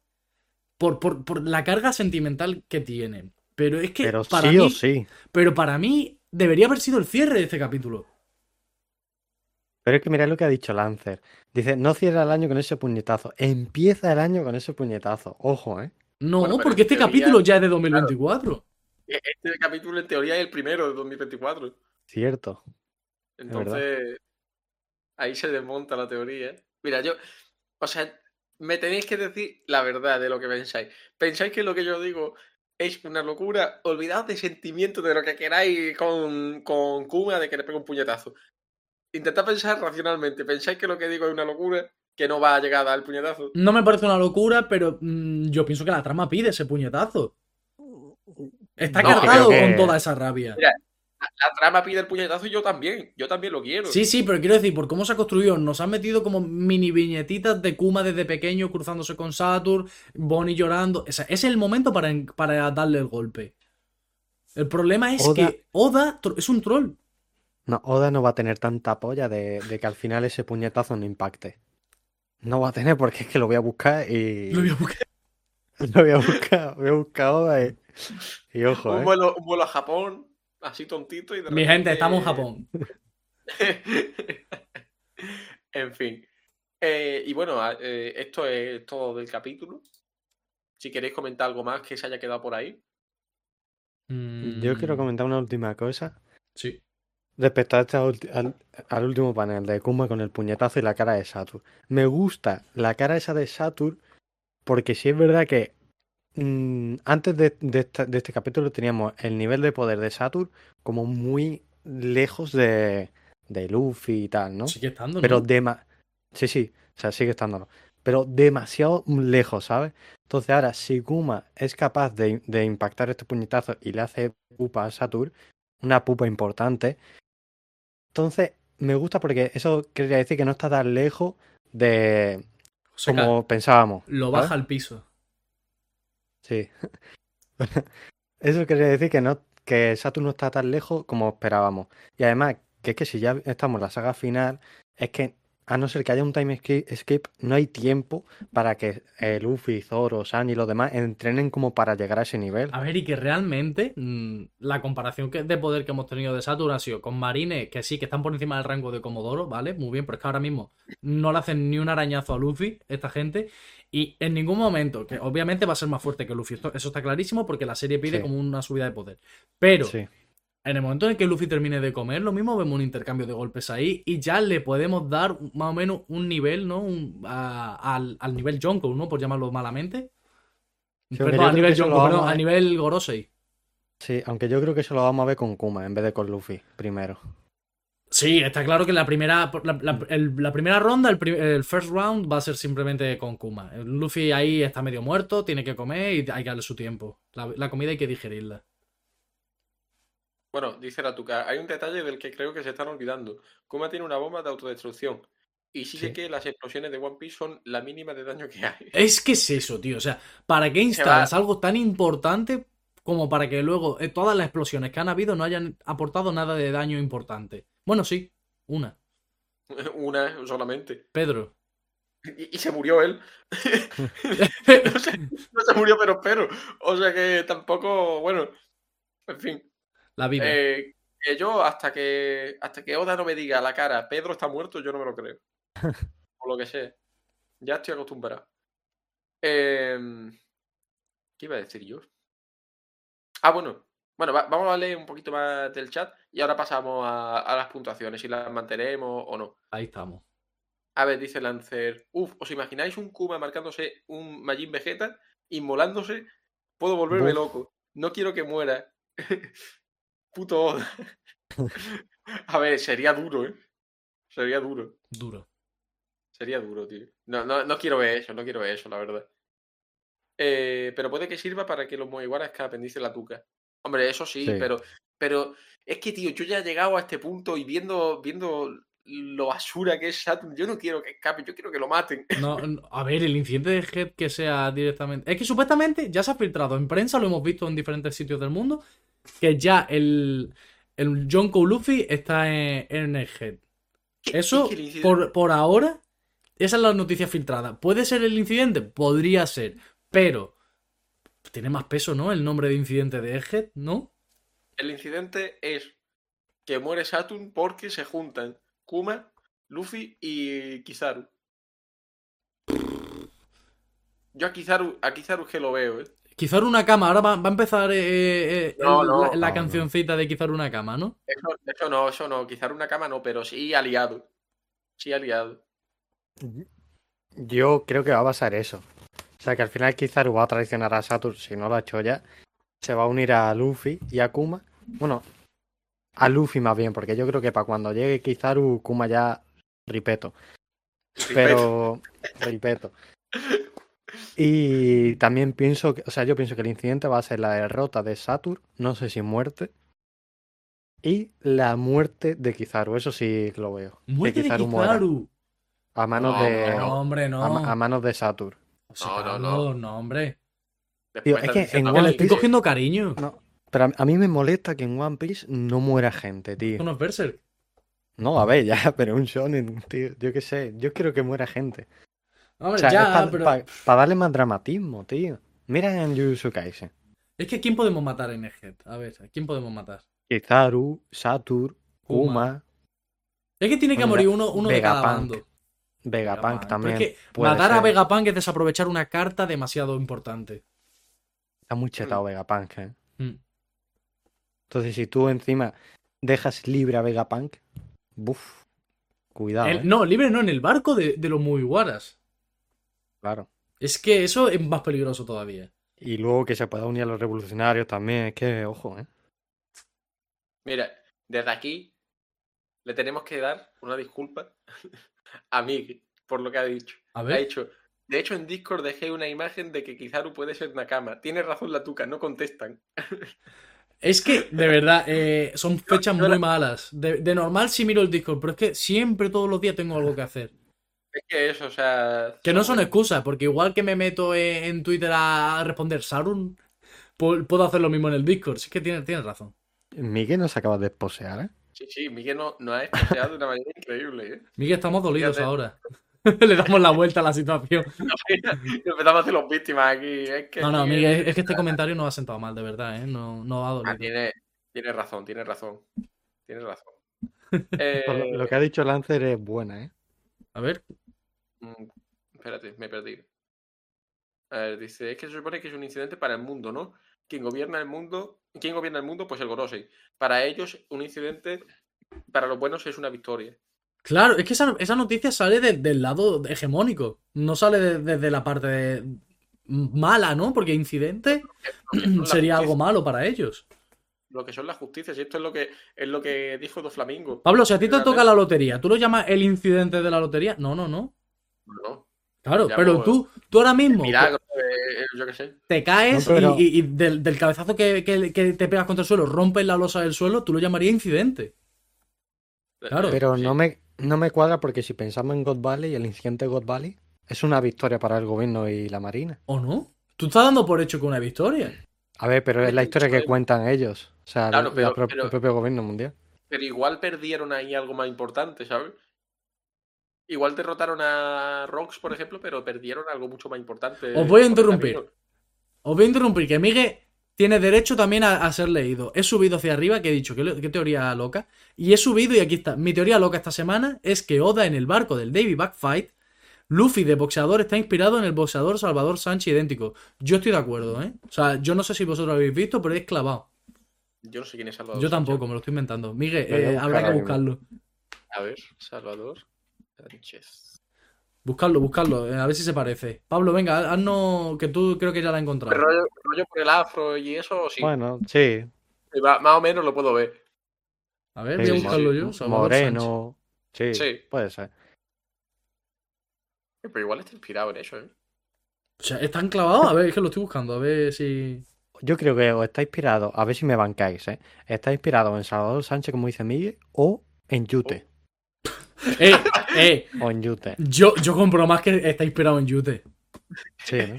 Speaker 3: por, por, por la carga sentimental que tiene. Pero es que
Speaker 4: Pero
Speaker 3: para
Speaker 4: sí
Speaker 3: mí,
Speaker 4: o sí.
Speaker 3: pero para mí debería haber sido el cierre de este capítulo.
Speaker 4: Pero es que mirad lo que ha dicho Lancer. Dice, no cierra el año con ese puñetazo. Empieza el año con ese puñetazo. Ojo, ¿eh?
Speaker 3: No,
Speaker 2: Bueno,
Speaker 3: porque este
Speaker 2: teoría-
Speaker 3: capítulo ya es de 2024.
Speaker 2: E- Este capítulo en teoría es el primero de 2024.
Speaker 4: Cierto.
Speaker 2: Entonces, ahí se desmonta la teoría. Mira, yo, o sea, me tenéis que decir la verdad de lo que pensáis. ¿Pensáis que lo que yo digo es una locura? Olvidad de sentimiento de lo que queráis con, con Kuma de que le pegue un puñetazo. Intentad pensar racionalmente. ¿Pensáis que lo que digo es una locura? Que no va a llegar a dar el puñetazo.
Speaker 3: No me parece una locura, pero mm, yo pienso que la trama pide ese puñetazo. Está
Speaker 2: No,
Speaker 3: cargado
Speaker 4: creo que-
Speaker 3: con toda esa rabia.
Speaker 2: Mira, La, la trama pide el puñetazo y yo también. Yo también lo quiero.
Speaker 3: Sí, sí, pero quiero decir, por cómo se ha construido, nos han metido como mini viñetitas de Kuma desde pequeño cruzándose con Saturn, Bonnie llorando. O sea, ese es el momento para, para darle el golpe. El problema es
Speaker 4: Oda-
Speaker 3: que Oda es un troll.
Speaker 4: No, Oda no va a tener tanta polla de, de que al final ese puñetazo no impacte. No va a tener porque es que lo voy a buscar y.
Speaker 3: Lo voy a buscar.
Speaker 4: Lo voy a buscar. Voy a buscar Oda y. Y ojo,
Speaker 2: un,
Speaker 4: ¿eh?
Speaker 2: un vuelo a Japón, así tontito y de
Speaker 3: Mi
Speaker 2: repente-
Speaker 3: gente, estamos en Japón.
Speaker 2: en fin. Eh, y bueno, a- eh, esto es todo del capítulo. Si queréis comentar algo más que se haya quedado por ahí.
Speaker 4: Yo quiero
Speaker 3: Mm,
Speaker 4: comentar una última cosa.
Speaker 3: Sí.
Speaker 4: Respecto a este al, al último panel de Kuma con el puñetazo y la cara de Saturn. Me gusta la cara esa de Saturn porque sí es verdad que mm, antes de, de esta- de este capítulo teníamos el nivel de poder de Saturn como muy lejos de, de Luffy y tal, ¿no?
Speaker 3: Sigue estando,
Speaker 4: Pero
Speaker 3: ¿no?
Speaker 4: dema Sí, sí, o sea, sigue estándolo. Pero demasiado lejos, ¿sabes? Entonces ahora, si Kuma es capaz de, de impactar este puñetazo y le hace pupa a Saturn, una pupa importante, entonces me gusta porque eso quería decir que no está tan lejos de
Speaker 3: O sea,
Speaker 4: como pensábamos.
Speaker 3: lo
Speaker 4: ¿sabes?
Speaker 3: baja al piso.
Speaker 4: Sí. Eso quería decir que no, que Saturn no está tan lejos como esperábamos. Y además, que es que si ya estamos en la saga final, es que a no ser que haya un time skip, no hay tiempo para que eh, Luffy, Zoro, Sanji y los demás entrenen como para llegar a ese nivel.
Speaker 3: A ver, y que realmente mm, la comparación que, de poder que hemos tenido de Saturn ha sido con Marines, que sí, que están por encima del rango de Comodoro, ¿vale? Muy bien, pero es que ahora mismo no le hacen ni un arañazo a Luffy, esta gente, y en ningún momento, que obviamente va a ser más fuerte que Luffy, esto- eso está clarísimo porque la serie pide
Speaker 4: Sí.
Speaker 3: como una subida de poder. Pero
Speaker 4: Sí.
Speaker 3: en el momento en el que Luffy termine de comer, lo mismo vemos un intercambio de golpes ahí y ya le podemos dar más o menos un nivel, ¿no? Un- a- al, al nivel Jonko, ¿no? Por llamarlo malamente.
Speaker 4: Sí,
Speaker 3: Perdón, al nivel Jonko, perdón,
Speaker 4: a-
Speaker 3: nivel Gorosei.
Speaker 4: Sí, aunque yo creo que eso lo vamos a ver con Kuma en vez de con Luffy primero.
Speaker 3: Sí, está claro que la primera, la, la- el- la primera ronda, el, el first round, va a ser simplemente con Kuma. Luffy ahí está medio muerto, tiene que comer y hay que darle su tiempo. La, la comida hay que digerirla.
Speaker 2: Bueno, dice la tuca, hay un detalle del que creo que se están olvidando. Kuma tiene una bomba de autodestrucción. Y sigue
Speaker 4: Sí.
Speaker 2: que las explosiones de One Piece son la mínima de daño que hay.
Speaker 3: Es que es eso, tío. O sea, ¿para qué instalas algo tan importante como para que luego eh, todas las explosiones que han habido no hayan aportado nada de daño importante? Bueno, sí, una.
Speaker 2: Una solamente.
Speaker 3: Pedro.
Speaker 2: Y, y se murió él. no, se, no se murió, pero espero. O sea que tampoco, bueno, en fin.
Speaker 3: La vida.
Speaker 2: Eh, yo hasta que hasta que Oda no me diga a la cara, Pedro está muerto, yo no me lo creo. Por lo que sé. Ya estoy acostumbrado. Em, ¿Qué iba a decir yo? Ah, bueno. Bueno, va- vamos a leer un poquito más del chat y ahora pasamos a, a las puntuaciones, si las mantenemos o no.
Speaker 3: Ahí estamos.
Speaker 2: A ver, dice Lancer. Uf, ¿os imagináis un Kuma marcándose un Majin Vegeta, inmolándose? Puedo volverme loco. No quiero que muera. Puto Oda. A ver, sería duro, ¿eh? Sería duro.
Speaker 3: Duro.
Speaker 2: Sería duro, tío. No, no, no quiero ver eso, no quiero ver eso, la verdad. Eh, pero puede que sirva para que los Moiguaras escapen, dice la tuca. Hombre, eso sí,
Speaker 4: Sí.
Speaker 2: pero, pero es que, tío, yo ya he llegado a este punto y viendo, viendo lo basura que es Saturn. Yo no quiero que escape, yo quiero que lo maten.
Speaker 3: No, no, a ver, el incidente de Head que sea directamente. Es que supuestamente ya se ha filtrado en prensa, lo hemos visto en diferentes sitios del mundo, que ya el, el John Luffy está en, en el Head. Eso,
Speaker 2: Es que
Speaker 3: por, por ahora, esa es la noticia filtrada. ¿Puede ser el incidente? Podría ser, pero tiene más peso, ¿no? El nombre de incidente de Egghead, ¿no?
Speaker 2: El incidente es que muere Saturn porque se juntan Kuma, Luffy y Kizaru. Yo a Kizaru, a Kizaru que lo veo, ¿eh?
Speaker 3: Kizaru una cama, ahora va, va a empezar eh, eh,
Speaker 2: No,
Speaker 3: el-
Speaker 2: no.
Speaker 3: la, la
Speaker 4: No, no.
Speaker 3: cancioncita de Kizaru una cama, ¿no?
Speaker 2: Eso, eso no, eso no. Kizaru una cama no, pero sí aliado. Sí aliado.
Speaker 4: Yo creo que va a pasar eso. O sea, que al final Kizaru va a traicionar a Saturn, si no lo ha hecho ya. Se va a unir a Luffy y a Kuma. Bueno, a Luffy más bien, porque yo creo que para cuando llegue Kizaru, Kuma ya ripeto. Pero, ripeto. Y también pienso, que, o sea, yo pienso que el incidente va a ser la derrota de Saturn, no sé si muerte, y la muerte de Kizaru, eso sí que lo veo.
Speaker 3: Muerte de
Speaker 4: Kizaru a manos
Speaker 2: No,
Speaker 4: de
Speaker 3: No, hombre, no.
Speaker 4: a, a manos de Saturn.
Speaker 3: José
Speaker 2: No, no,
Speaker 3: Carlos,
Speaker 2: no.
Speaker 3: no, hombre.
Speaker 4: Tío, es que en
Speaker 3: le
Speaker 2: mí-
Speaker 3: estoy
Speaker 4: Piece-
Speaker 3: cogiendo cariño.
Speaker 4: No, pero a, mí me molesta que en One Piece no muera gente, tío.
Speaker 3: No es Berserk.
Speaker 4: No, a ver, ya, pero un shonen, tío. Yo qué sé, yo quiero que muera gente.
Speaker 3: Hombre,
Speaker 4: O sea,
Speaker 3: ya,
Speaker 4: es
Speaker 3: pero.
Speaker 4: para darle más dramatismo, tío. Mira en Jujutsu Kaisen.
Speaker 3: Es que ¿quién podemos matar en Egghead? A ver, ¿a quién podemos matar?
Speaker 4: Kizaru, Saturn,
Speaker 3: Kuma.
Speaker 4: Kuma,
Speaker 3: Es que tiene que morir uno, uno de cada bando.
Speaker 4: Vegapunk
Speaker 3: Vegapunk.
Speaker 4: también.
Speaker 3: Pero es que
Speaker 4: puede
Speaker 3: matar a. Vegapunk es desaprovechar una carta demasiado importante.
Speaker 4: Está muy chetado Vegapunk, eh.
Speaker 3: Mm.
Speaker 4: Entonces, si tú encima dejas libre a Vegapunk, buf, cuidado,
Speaker 3: El-
Speaker 4: eh.
Speaker 3: no, libre no, en el barco de, de los Mugiwaras.
Speaker 4: Claro.
Speaker 3: Es que eso es más peligroso todavía.
Speaker 4: Y luego que se pueda unir a los revolucionarios también, es que, ojo, eh.
Speaker 2: Mira, desde aquí le tenemos que dar una disculpa a Miguel por lo que ha dicho.
Speaker 3: A
Speaker 2: Ha dicho, de hecho en Discord dejé una imagen de que Kizaru puede ser Nakama. Tiene razón la tuca, no contestan.
Speaker 3: Es que, de verdad, eh, son fechas muy
Speaker 2: la-
Speaker 3: malas. De, de normal sí miro el Discord, pero es que siempre, todos los días tengo algo que hacer.
Speaker 2: Es que eso, o sea...
Speaker 3: Que no son excusas, porque igual que me meto en, en Twitter a responder Sarun, pu- puedo hacer lo mismo en el Discord. Sí que tienes, tienes razón.
Speaker 4: Miguel nos acaba de esposear, eh.
Speaker 2: Sí, sí, Miguel no, no ha esposeado de una manera increíble, ¿eh?
Speaker 3: Miguel, estamos dolidos
Speaker 2: Fíjate.
Speaker 3: ahora. Le damos la vuelta a la situación.
Speaker 2: Empezamos a hacer los víctimas aquí. Es que
Speaker 3: No, no, Miguel, es que este comentario no ha sentado mal, de verdad, ¿eh? No, no ha
Speaker 2: Ah,
Speaker 3: dolido.
Speaker 2: tiene, tiene razón, tiene razón. Tiene razón.
Speaker 4: Lo,
Speaker 2: Eh,
Speaker 4: lo que ha dicho Lancer es buena, eh.
Speaker 3: A ver,
Speaker 2: mm, espérate, me he perdido. A ver, dice, es que se supone que es un incidente para el mundo, ¿no? Quien gobierna el mundo, ¿quién gobierna el mundo? Pues el Gorosei. Para ellos, un incidente, para los buenos es una victoria.
Speaker 3: Claro, es que esa, esa noticia sale de- del lado hegemónico. No sale de- desde la parte de- mala, ¿no? Porque incidente sería algo malo para ellos.
Speaker 2: Lo que son las justicias, y esto es lo que es lo que dijo Do Flamingo.
Speaker 3: Pablo, si a ti te toca la lotería, ¿tú lo llamas el incidente de la lotería? No, no, no.
Speaker 2: No,
Speaker 3: Claro,
Speaker 2: Ya,
Speaker 3: pero
Speaker 2: pues,
Speaker 3: tú, tú ahora mismo
Speaker 2: milagro, eh, yo qué sé.
Speaker 3: te caes
Speaker 4: No, pero-
Speaker 3: y, y- y del, del cabezazo que, que- que te pegas contra el suelo, rompes la losa del suelo, tú lo llamarías incidente. Claro.
Speaker 4: Pero
Speaker 2: Sí.
Speaker 4: no me, no me cuadra porque si pensamos en God Valley, el incidente de God Valley es una victoria para el gobierno y la marina.
Speaker 3: ¿O no? Tú estás dando por hecho que una victoria.
Speaker 4: A ver, pero es la historia que cuentan ellos. O sea,
Speaker 2: Claro,
Speaker 4: la
Speaker 2: pero-
Speaker 4: pro-
Speaker 2: pero-
Speaker 4: el propio gobierno mundial.
Speaker 2: Pero igual perdieron ahí algo más importante, ¿sabes? Igual derrotaron a Rocks, por ejemplo, pero perdieron algo mucho más importante.
Speaker 3: Os voy a interrumpir. Os voy a interrumpir, que Miguel tiene derecho también a, a ser leído. He subido hacia arriba, que he dicho, qué, qué teoría loca. Y he subido, y aquí está. Mi teoría loca esta semana es que Oda en el barco del Davy Backfight, Luffy de boxeador está inspirado en el boxeador Salvador Sánchez idéntico. Yo estoy de acuerdo, ¿eh? O sea, yo no sé si vosotros lo habéis visto, pero es clavado.
Speaker 2: Yo no sé quién es Salvador.
Speaker 3: Yo
Speaker 2: Sánchez.
Speaker 3: tampoco, me lo estoy inventando. Miguel, eh, habrá que buscarlo.
Speaker 2: A ver, Salvador Sánchez.
Speaker 3: Buscarlo, buscarlo, eh, a ver si se parece. Pablo, venga, haznos que tú creo que ya la has encontrado.
Speaker 2: Rollo, rollo por el afro y eso, sí.
Speaker 4: Bueno, sí.
Speaker 2: Va- más o menos lo puedo ver.
Speaker 3: A ver,
Speaker 4: sí,
Speaker 3: voy a buscarlo
Speaker 4: sí.
Speaker 3: yo. Salvador Sánchez.
Speaker 4: Moreno. Sí,
Speaker 2: Sí.
Speaker 4: puede ser.
Speaker 2: Pero igual está inspirado en eso, ¿eh?
Speaker 3: O sea, ¿están clavados? A ver, es que lo estoy buscando, a ver si.
Speaker 4: Yo creo que o está inspirado, a ver si me bancáis, ¿eh? Está inspirado en Salvador Sánchez, como dice Miguel, o en Yute.
Speaker 3: Eh, eh,
Speaker 4: O en Yute.
Speaker 3: yo, yo compro más que está inspirado en Yute.
Speaker 4: Sí, ¿no?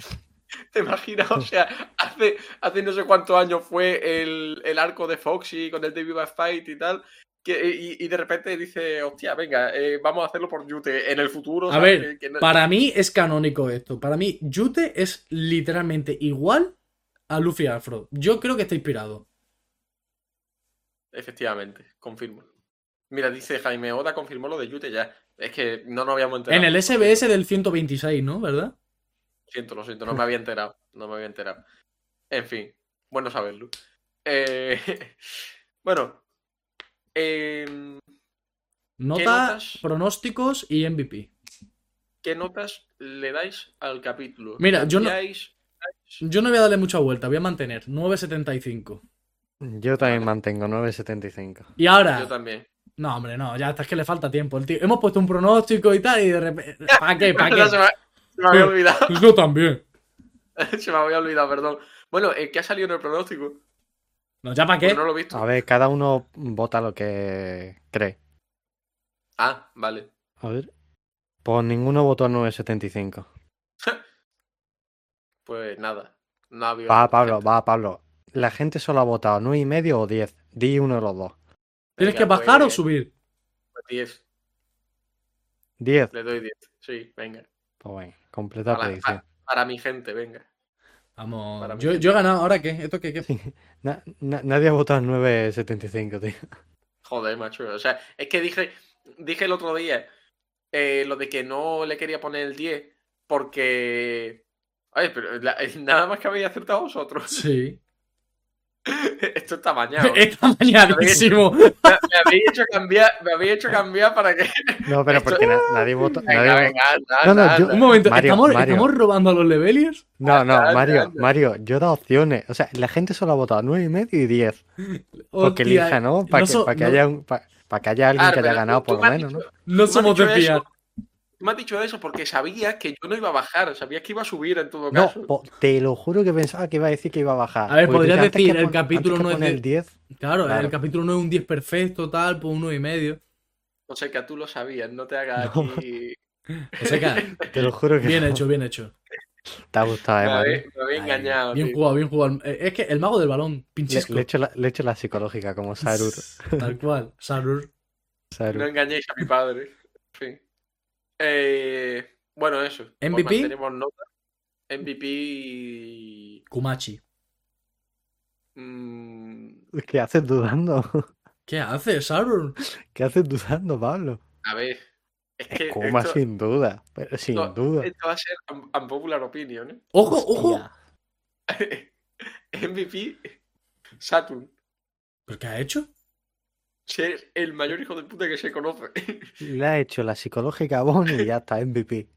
Speaker 2: ¿Te imaginas? O sea, hace, hace no sé cuántos años fue el, el arco de Foxy con el David Fight y tal. Que, y, y de repente dice, hostia, venga, eh, vamos a hacerlo por Yute en el futuro.
Speaker 3: A
Speaker 2: ¿sabes?
Speaker 3: ver,
Speaker 2: Que- que no-
Speaker 3: para mí es canónico esto. Para mí, Yute es literalmente igual a Luffy Afro. Yo creo que está inspirado.
Speaker 2: Efectivamente, confirmo. Mira, dice Jaime Oda, confirmó lo de Yute ya. Es que no nos habíamos enterado.
Speaker 3: En el SBS del 126, ¿no? ¿Verdad?
Speaker 2: Lo siento, lo siento, no me había enterado. No me había enterado. En fin, bueno saberlo. Eh, bueno.
Speaker 3: Nota,
Speaker 2: notas?
Speaker 3: pronósticos y MVP.
Speaker 2: ¿Qué notas le dais al capítulo?
Speaker 3: Mira, yo no-. Yo no voy a darle mucha vuelta, voy a mantener 9.75.
Speaker 4: Yo también mantengo 9.75.
Speaker 3: Y ahora,
Speaker 2: Yo también.
Speaker 3: No, hombre, no, ya hasta es que le falta tiempo. El tío- hemos puesto un pronóstico y tal, y de repente. ¿Para qué? ¿Para
Speaker 2: No, se,
Speaker 3: qué?
Speaker 2: me, se me había olvidado.
Speaker 3: Yo también.
Speaker 2: se me había olvidado, perdón. Bueno, eh, ¿qué ha salido en el pronóstico?
Speaker 3: No, ¿ya para
Speaker 2: Pues
Speaker 3: qué?
Speaker 2: no lo he visto.
Speaker 4: A ver, cada uno vota lo que cree.
Speaker 2: Ah, vale.
Speaker 4: A ver. Pues ninguno votó 9.75.
Speaker 2: Pues nada. No ha habido
Speaker 4: Va, Pablo,
Speaker 2: gente.
Speaker 4: va, Pablo. La gente solo ha votado 9,5 o 10. Di uno de los dos.
Speaker 3: ¿Tienes
Speaker 2: Venga,
Speaker 3: que bajar
Speaker 2: pues,
Speaker 3: o subir?
Speaker 2: pues 10.
Speaker 4: 10.
Speaker 2: Le doy 10. Sí, venga.
Speaker 4: Pues bueno, completa
Speaker 2: Para,
Speaker 4: predicción.
Speaker 2: para- para mi gente, venga.
Speaker 3: Vamos. Yo, yo he ganado, ¿ahora qué? ¿Esto qué? qué?
Speaker 4: Na- na- nadie ha votado 9.75, tío.
Speaker 2: Joder, macho. O sea, es que dije, dije el otro día eh, lo de que no le quería poner el 10 porque... Ay, pero la- nada más que habéis acertado vosotros.
Speaker 3: Sí.
Speaker 2: Esto está mañado.
Speaker 3: Está mañadísimo.
Speaker 2: me, me habéis hecho cambiar, me habéis hecho cambiar para que...
Speaker 4: No, pero
Speaker 2: Esto-
Speaker 4: porque na- nadie votó. Nadie No, no, yo-.
Speaker 3: Un momento,
Speaker 4: Mario,
Speaker 3: ¿estamos,
Speaker 4: Mario.
Speaker 3: ¿estamos robando a los leveliers?
Speaker 4: No, no, Mario. Mario, yo he dado opciones. O sea, la gente solo ha votado 9,5 y 10. Porque
Speaker 3: Hostia,
Speaker 4: elija, ¿no? Para
Speaker 3: no
Speaker 4: que,
Speaker 3: so-
Speaker 4: pa' que
Speaker 3: no-
Speaker 4: haya un- pa- pa' que haya alguien
Speaker 2: Claro,
Speaker 4: que haya ganado por lo menos, ¿no?
Speaker 2: dicho-
Speaker 3: No somos de fiar.
Speaker 2: Me has dicho eso porque sabías que yo no iba a bajar, sabías que iba a subir en todo
Speaker 4: No,
Speaker 2: caso.
Speaker 4: po- te lo juro que pensaba que iba a decir que iba a bajar.
Speaker 3: A ver,
Speaker 4: Porque
Speaker 3: podrías decir,
Speaker 4: que
Speaker 3: el
Speaker 4: pon-
Speaker 3: capítulo no es
Speaker 4: el 10.
Speaker 3: Claro,
Speaker 4: Claro.
Speaker 3: el capítulo no es un 10 perfecto, tal, pues uno y medio.
Speaker 2: O sea, que tú lo sabías, no te hagas
Speaker 4: No.
Speaker 2: aquí...
Speaker 3: O sea que,
Speaker 4: Te lo juro que
Speaker 3: bien
Speaker 4: no.
Speaker 3: hecho, bien hecho.
Speaker 4: Te ha gustado, eh,
Speaker 2: Me
Speaker 4: Mario.
Speaker 2: habéis, me habéis
Speaker 3: Ay,
Speaker 2: engañado.
Speaker 3: Bien
Speaker 2: tío.
Speaker 3: jugado, bien jugado. Es que el mago del balón,
Speaker 4: Le,
Speaker 3: pinchisco.
Speaker 4: le echo la, le echo la psicológica como Sarur.
Speaker 3: Tal cual, Sarur.
Speaker 4: Sarur.
Speaker 2: No engañéis a mi padre. En fin. Eh, bueno, eso. Pues
Speaker 3: MVP.
Speaker 2: mantenemos nota. MVP.
Speaker 3: Kumachi.
Speaker 2: mm,
Speaker 4: ¿Qué haces dudando?
Speaker 3: ¿Qué hace, Sarur?
Speaker 4: ¿Qué haces dudando, Pablo?
Speaker 2: a ver. Es que
Speaker 4: Kuma
Speaker 2: esto,
Speaker 4: sin duda. Pero sin
Speaker 2: no,
Speaker 4: duda.
Speaker 2: esto va a ser un- unpopular opinion. ¿eh?
Speaker 3: Ojo, ojo.
Speaker 2: MVP. Saturn.
Speaker 3: ¿Pero qué ha hecho?
Speaker 2: Ser el mayor hijo de puta que se conoce.
Speaker 4: Le ha hecho la psicológica a Bonnie y ya está, MVP.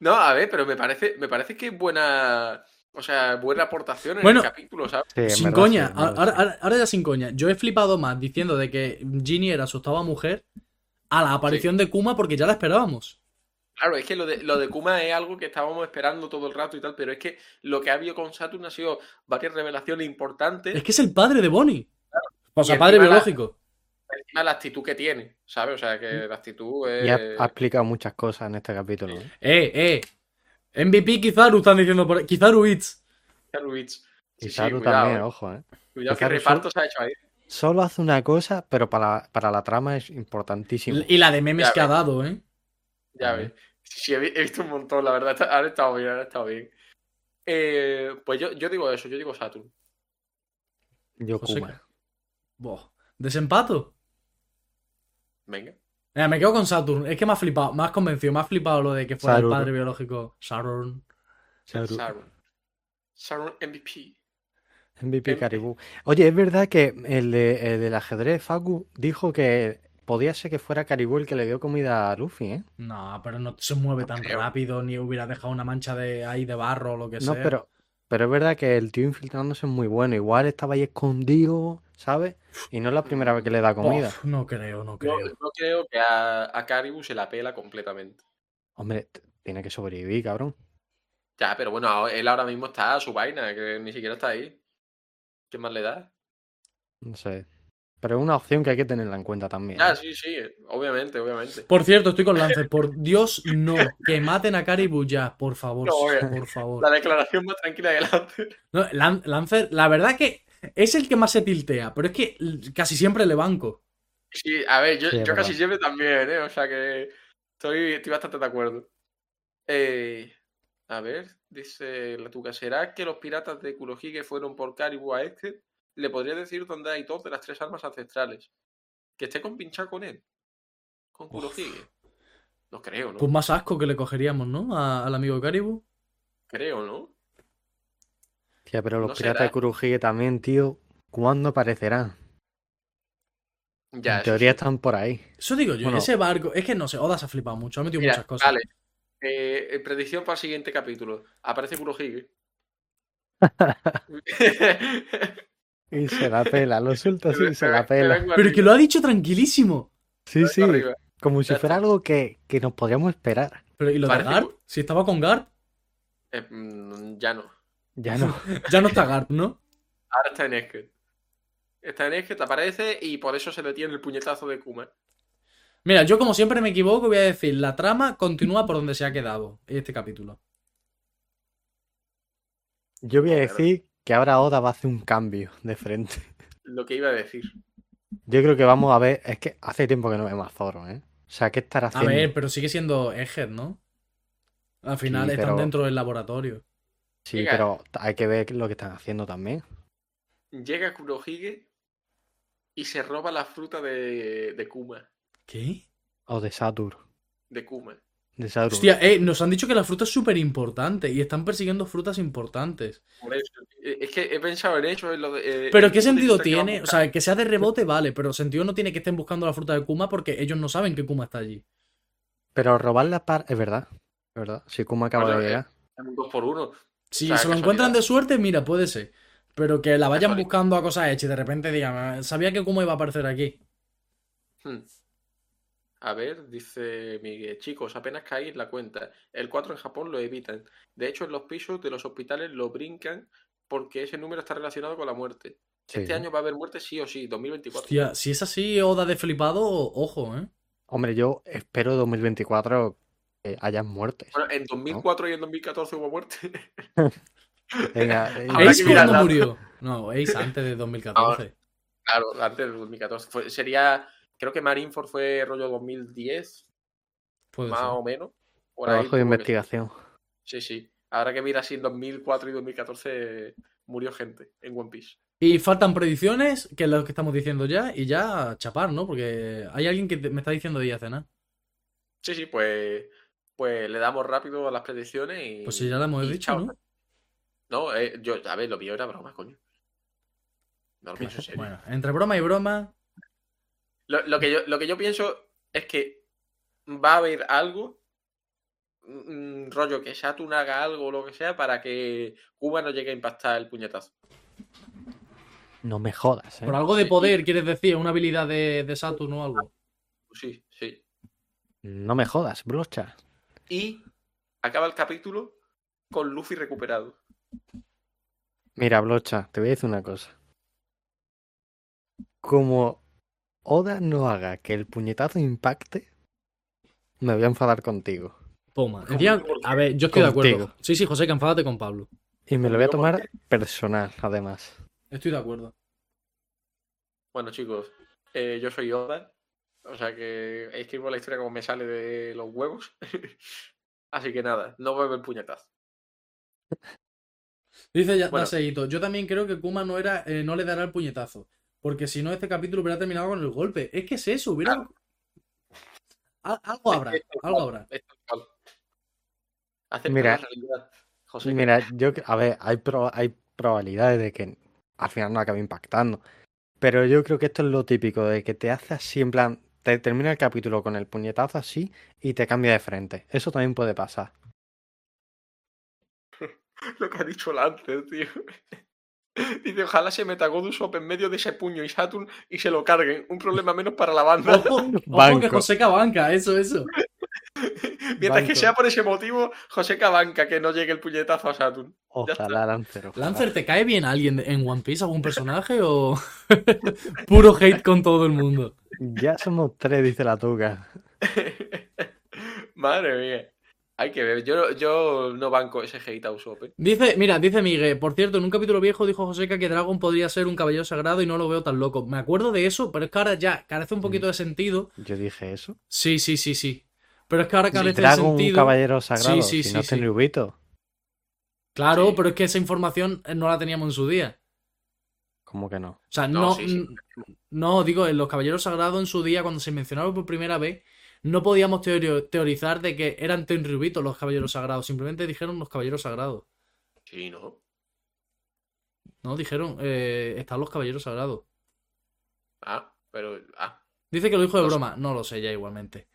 Speaker 2: No, a ver, pero me parece, me parece que es buena. O sea, buena aportación en
Speaker 3: Bueno,
Speaker 2: el capítulo, ¿sabes?
Speaker 4: Sí,
Speaker 3: sin
Speaker 4: verdad
Speaker 3: coña,
Speaker 4: sí,
Speaker 3: ahora ya sin coña. Yo he flipado más diciendo de que Ginny era su octava mujer a la aparición de Kuma porque ya la esperábamos.
Speaker 2: Claro, es que lo de, lo de Kuma es algo que estábamos esperando todo el rato y tal, pero es que lo que ha habido con Saturn ha sido varias revelaciones importantes.
Speaker 3: Es que es el padre de Bonnie. O sea,
Speaker 2: Y
Speaker 3: padre
Speaker 2: encima la-
Speaker 3: biológico.
Speaker 2: Encima la actitud que tiene, ¿sabes? O sea, que la actitud es.
Speaker 4: Y ha, ha explicado muchas cosas en este capítulo. ¿eh?
Speaker 3: Eh, eh. MVP Kizaru están diciendo por ahí. Kizaru It's.
Speaker 2: Luis.
Speaker 4: Y
Speaker 2: Sí, sí,
Speaker 4: Saru
Speaker 2: cuidado,
Speaker 4: también,
Speaker 2: eh.
Speaker 4: ojo, ¿eh?
Speaker 2: Cuidado que
Speaker 4: Kizaru
Speaker 2: reparto se ha hecho ahí.
Speaker 4: Solo hace una cosa, pero para, para la trama es importantísimo.
Speaker 3: Y la de memes
Speaker 2: Ya
Speaker 3: que ha dado, ¿eh?
Speaker 2: Ya ves. Sí, he, vi- he visto un montón, la verdad. Han estado bien, han estado bien. Eh, pues yo, yo digo eso, yo digo Saturn.
Speaker 4: Yo
Speaker 3: José
Speaker 4: Kuma.
Speaker 3: Boh. ¿Desempato?
Speaker 2: Venga.
Speaker 3: Mira, me quedo con Saturn. Es que me ha flipado, me has convencido, me ha flipado lo de que fuera
Speaker 4: Saturn.
Speaker 3: el padre biológico. Saturn.
Speaker 2: Saturn. Saturn MVP.
Speaker 4: MVP Caribou. Oye, es verdad que el, de- el del ajedrez, Facu, dijo que podía ser que fuera Caribou el que le dio comida a Luffy, ¿eh?
Speaker 3: No, pero no se mueve
Speaker 2: No
Speaker 3: tan
Speaker 2: creo.
Speaker 3: rápido, ni hubiera dejado una mancha de ahí de barro o lo que
Speaker 4: No,
Speaker 3: sea.
Speaker 4: pero, pero es verdad que el tío infiltrándose es muy bueno. Igual estaba ahí escondido, ¿sabes? Y no es la primera vez que le da comida.
Speaker 3: Uf, no creo, no creo.
Speaker 2: yo creo que a, a Caribou se la pela completamente.
Speaker 4: Hombre, tiene que sobrevivir, cabrón.
Speaker 2: Ya, pero bueno, él ahora mismo está a su vaina, que ni siquiera está ahí. ¿Qué más le da?
Speaker 4: No sé. Pero es una opción que hay que tenerla en cuenta también.
Speaker 2: Ah,
Speaker 4: ¿eh?
Speaker 2: sí, sí, obviamente, obviamente.
Speaker 3: Por cierto, estoy con Lancer. Por Dios, no. Que maten a Caribou ya, por favor.
Speaker 2: No, oye.
Speaker 3: por favor.
Speaker 2: La declaración más tranquila que Lancer.
Speaker 3: No, Lan- Lancer, la verdad que es el que más se tiltea, pero es que casi siempre le banco.
Speaker 2: Sí, a ver, yo,
Speaker 4: Sí, es
Speaker 2: yo casi siempre también, ¿eh? O sea que estoy, estoy bastante de acuerdo. Eh, a ver, dice la tuca, ¿será que los piratas de Kurohige fueron por Caribou a este? Le podría decir dónde hay dos de las tres armas ancestrales. Que esté compinchado con él. Con Kurohige. No creo, ¿no?
Speaker 3: Pues más asco que le cogeríamos, ¿no? A- al amigo Caribou.
Speaker 2: Creo, ¿no?
Speaker 4: Tía, pero los
Speaker 2: ¿No
Speaker 4: piratas
Speaker 2: será?
Speaker 4: de Kurohige también, tío, ¿cuándo aparecerán?
Speaker 2: Ya,
Speaker 4: en teoría
Speaker 2: sí.
Speaker 4: están por ahí.
Speaker 3: Eso digo yo,
Speaker 4: Bueno.
Speaker 3: ese barco. Es que no sé, Oda se ha flipado mucho, ha metido
Speaker 2: Mira,
Speaker 3: muchas cosas.
Speaker 2: Vale. Eh, predicción para el siguiente capítulo. Aparece Kurohige.
Speaker 4: Y se la pela, lo suelta así y se la pela.
Speaker 3: Pero que lo ha dicho tranquilísimo.
Speaker 4: Sí, sí,
Speaker 2: arriba.
Speaker 4: como si fuera algo que, que nos podríamos esperar.
Speaker 3: Pero ¿y lo de
Speaker 2: Parece
Speaker 3: Garp?
Speaker 2: que-
Speaker 3: Si estaba con Garp,
Speaker 2: Eh, mm, ya no.
Speaker 4: Ya no.
Speaker 3: ya no está Garp, ¿no?
Speaker 2: Ahora está en Esket. Está en Esket, aparece y por eso se le tiene el puñetazo de Kuma.
Speaker 3: Mira, yo como siempre me equivoco, voy a decir, la trama continúa por donde se ha quedado este capítulo.
Speaker 4: Yo voy a decir que ahora Oda va a hacer un cambio de frente.
Speaker 2: Lo que iba a decir.
Speaker 4: Yo creo que vamos a ver. Es que hace tiempo que no vemos a Zoro, ¿eh? O sea, ¿qué estará
Speaker 3: A
Speaker 4: haciendo?
Speaker 3: ver, pero sigue siendo Egghead, ¿no? Al final
Speaker 4: Sí,
Speaker 3: están
Speaker 4: pero-
Speaker 3: dentro del laboratorio.
Speaker 4: Sí, pero hay que ver lo que están haciendo también.
Speaker 2: Llega Kurohige y se roba la fruta de, de Kuma.
Speaker 3: ¿Qué?
Speaker 4: O de Satur.
Speaker 2: De Kuma.
Speaker 4: De.
Speaker 3: Hostia, eh, nos han dicho que la fruta es súper importante y están persiguiendo frutas importantes.
Speaker 2: Por eso. Eh, Es que he pensado en eso. En lo de, eh,
Speaker 3: Pero ¿qué sentido
Speaker 2: a
Speaker 3: tiene? O sea, que sea de rebote, vale, pero sentido no tiene que estén buscando la fruta de Kuma porque ellos no saben que Kuma está allí.
Speaker 4: Pero robar la par. Es verdad. Es verdad. Si Kuma acaba
Speaker 2: Bueno,
Speaker 4: de
Speaker 2: eh,
Speaker 4: llegar.
Speaker 2: Es un 2 por 1
Speaker 3: Si
Speaker 2: O sea,
Speaker 3: se lo encuentran de suerte, mira, puede ser. Pero que la vayan buscando a cosas hechas y de repente digan, sabía que Kuma iba a aparecer aquí.
Speaker 2: Hmm. A ver, dice Miguel, chicos, apenas caí en la cuenta. El 4 en Japón lo evitan. De hecho, en los pisos de los hospitales lo brincan porque ese número está relacionado con la muerte.
Speaker 4: Sí.
Speaker 2: Este año va a haber muerte sí o sí, 2024.
Speaker 3: Hostia, si es así, Oda de flipado, ojo, ¿eh?
Speaker 4: Hombre, yo espero 2024 que hayan muertes.
Speaker 2: Bueno, en 2004 y en 2014 hubo muerte.
Speaker 4: Venga, eh,
Speaker 3: ¿Ace murió? No, Ace antes de 2014.
Speaker 2: claro, antes del 2014. Fue- sería, creo que Marineford fue rollo 2010,
Speaker 3: Puede
Speaker 2: más
Speaker 3: ser.
Speaker 2: o menos. Por ahí
Speaker 4: trabajo de investigación.
Speaker 2: Sí, sí. Ahora que mira, si en 2004 y 2014 murió gente en One Piece.
Speaker 3: Y faltan predicciones, que es lo que estamos diciendo ya, y ya chapar, ¿no? Porque hay alguien que me está diciendo de ir a cenar.
Speaker 2: Sí, sí, pues, pues le damos rápido a las predicciones y.
Speaker 3: Pues si ya lo hemos
Speaker 2: y
Speaker 3: dicho,
Speaker 2: chao.
Speaker 3: ¿no?
Speaker 2: No, eh, yo, a ver, lo mío era broma, coño. No lo pienso en serio.
Speaker 3: Bueno, entre broma y broma,
Speaker 2: Lo, lo que yo, lo que yo pienso es que va a haber algo, mm, rollo, que Saturn haga algo o lo que sea para que Cuba no llegue a impactar el puñetazo.
Speaker 4: No me jodas, ¿eh?
Speaker 3: por algo de
Speaker 2: Sí.
Speaker 3: poder, quieres decir, una habilidad de, de Saturn o algo.
Speaker 2: Sí, sí.
Speaker 4: No me jodas, brocha.
Speaker 2: Y acaba el capítulo con Luffy recuperado.
Speaker 4: Mira, Blocha, te voy a decir una cosa. Como Oda no haga que el puñetazo impacte, me voy a enfadar contigo.
Speaker 3: Toma. A ver, yo estoy de acuerdo. Sí, sí, José, que enfádate con Pablo.
Speaker 4: Y me lo voy a
Speaker 2: Conmigo, ¿por
Speaker 4: tomar personal, además.
Speaker 3: Estoy de acuerdo.
Speaker 2: Bueno, chicos, eh, yo soy Oda. O sea que escribo la historia como me sale de los huevos. Así que nada, no a haber puñetazo.
Speaker 3: Dice ya
Speaker 2: Bueno.
Speaker 3: Yo también creo que Kuma no era, eh, no le dará el puñetazo. Porque si no, este capítulo hubiera terminado con el golpe. Es que es eso, hubiera. Al- algo habrá, algo habrá.
Speaker 4: Mira.
Speaker 2: la realidad, José.
Speaker 4: Mira, yo, a ver, hay, pro- hay probabilidades de que al final no acabe impactando. Pero yo creo que esto es lo típico, de que te hace así, en plan, te termina el capítulo con el puñetazo así y te cambia de frente. Eso también puede pasar.
Speaker 2: Lo que ha dicho Lancer, tío. Dice, ojalá se meta Godusop en medio de ese puño y Saturn y se lo carguen. Un problema menos para la banda.
Speaker 3: Ojo, que Joseca banca, eso, eso.
Speaker 2: Mientras que sea por ese motivo, José Cabanca, que no llegue el puñetazo a Saturn.
Speaker 4: Ojalá, Lancer. ojalá.
Speaker 3: Lancer, ¿te cae bien alguien en One Piece, algún personaje o puro hate con todo el mundo?
Speaker 4: Ya somos tres, dice la tuca.
Speaker 2: Madre mía. Hay que ver. Yo, yo no banco ese hate a Usopp. ¿eh?
Speaker 3: Dice, mira, dice Miguel, por cierto, en un capítulo viejo dijo Joseca que Dragon podría ser un caballero sagrado y no lo veo tan loco. Me acuerdo de eso, pero es que ahora ya carece un poquito de sentido.
Speaker 4: Yo dije eso.
Speaker 3: Sí, sí, sí, sí. Pero es que ahora carece de
Speaker 4: Dragon, un
Speaker 3: sentido.
Speaker 4: caballero sagrado.
Speaker 3: Sí, sí,
Speaker 4: si
Speaker 3: sí,
Speaker 4: no
Speaker 3: sí.
Speaker 4: tiene Rubito.
Speaker 3: Claro,
Speaker 2: Sí.
Speaker 3: pero es que esa información eh, no la teníamos en su día.
Speaker 4: ¿Cómo que no?
Speaker 3: O sea,
Speaker 2: No,
Speaker 3: no,
Speaker 2: sí, sí.
Speaker 3: n- no, digo, en los caballeros sagrados en su día, cuando se mencionaron por primera vez, no podíamos teorizar de que eran Tenryubito los caballeros sagrados. Simplemente dijeron los caballeros sagrados.
Speaker 2: Sí, ¿no?
Speaker 3: No, dijeron, eh, están los caballeros sagrados.
Speaker 2: Ah, pero. Ah,
Speaker 3: Dice que lo dijo de
Speaker 2: No sé.
Speaker 3: broma. No lo sé ya igualmente.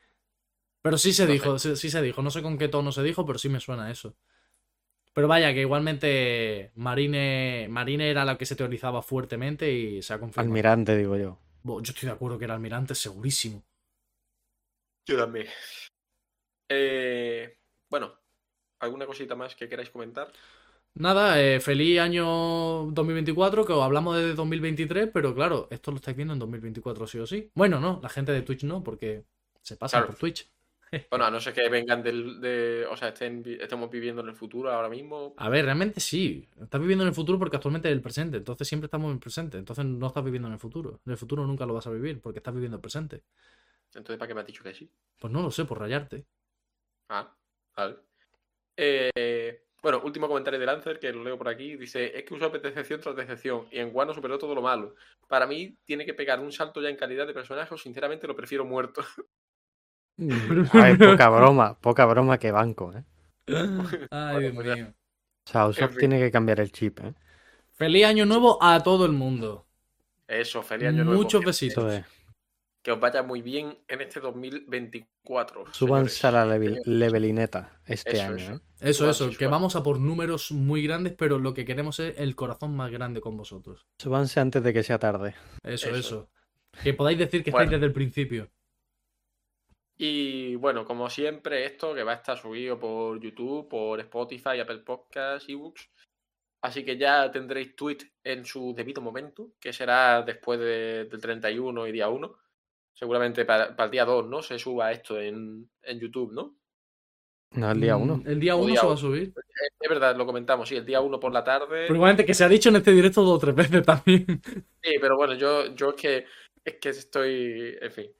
Speaker 3: Pero sí se
Speaker 2: No
Speaker 3: dijo, sí, sí se dijo. No sé con qué tono se dijo, pero sí me suena eso. Pero vaya, que igualmente Marine, Marine era la que se teorizaba fuertemente y se ha confirmado.
Speaker 4: Almirante, digo yo.
Speaker 3: Yo estoy de acuerdo que era almirante, segurísimo.
Speaker 2: Yo también. Eh, bueno, ¿alguna cosita más que queráis comentar?
Speaker 3: Nada, eh, feliz año 2024, que os hablamos de 2023, pero claro, esto lo estáis viendo en 2024 sí o sí. Bueno, no, la gente de Twitch no, porque se pasa
Speaker 2: Claro.
Speaker 3: por Twitch.
Speaker 2: Bueno, a no ser que vengan del. De, o sea, estén, estemos viviendo en el futuro ahora mismo.
Speaker 3: A ver, realmente sí. Estás viviendo en el futuro porque actualmente es el presente. Entonces siempre estamos en el presente. Entonces no estás viviendo en el futuro. En el futuro nunca lo vas a vivir porque estás viviendo el presente.
Speaker 2: Entonces, ¿para qué me has dicho que sí?
Speaker 3: Pues no lo sé, por rayarte.
Speaker 2: Ah, vale. Eh, bueno, último comentario de Lancer, que lo leo por aquí. Dice, es que es decepción tras decepción y en Wano superó todo lo malo. Para mí tiene que pegar un salto ya en calidad de personaje o sinceramente lo prefiero muerto.
Speaker 4: A ver, poca broma, poca broma que banco, ¿eh?
Speaker 3: Ay, Dios
Speaker 2: pues
Speaker 3: mío.
Speaker 4: O sea, Usopp
Speaker 2: En fin.
Speaker 4: tiene que cambiar el chip, ¿eh?
Speaker 3: Feliz año nuevo a todo el mundo.
Speaker 2: Eso, feliz año nuevo.
Speaker 3: Muchos besitos.
Speaker 2: Que os vaya muy bien en este 2024.
Speaker 4: Súbanse a la level- levelineta este
Speaker 2: Eso,
Speaker 4: año,
Speaker 2: eso.
Speaker 4: ¿eh?
Speaker 3: Eso, que vamos a por números muy grandes, pero lo que queremos es el corazón más grande con vosotros.
Speaker 4: Súbanse antes de que sea tarde.
Speaker 3: Eso,
Speaker 2: Eso.
Speaker 3: eso. Que podáis decir que
Speaker 2: Bueno.
Speaker 3: estáis desde el principio.
Speaker 2: Y bueno, como siempre, esto que va a estar subido por YouTube, por Spotify, Apple Podcasts, ebooks. Así que ya tendréis tweet en su debido momento, que será después de- del 31 y día 1. Seguramente para, para el día 2, ¿no? Se suba esto en, en YouTube, ¿no?
Speaker 4: No, el día
Speaker 3: Mm,
Speaker 4: uno.
Speaker 3: El día
Speaker 2: O
Speaker 3: 1
Speaker 2: día
Speaker 3: se va a subir.
Speaker 2: Es verdad, lo comentamos, sí, el día 1 por la tarde.
Speaker 3: Pero igualmente que se ha dicho en este directo dos o tres veces también.
Speaker 2: Sí, pero bueno, yo, yo es que es que estoy. En fin.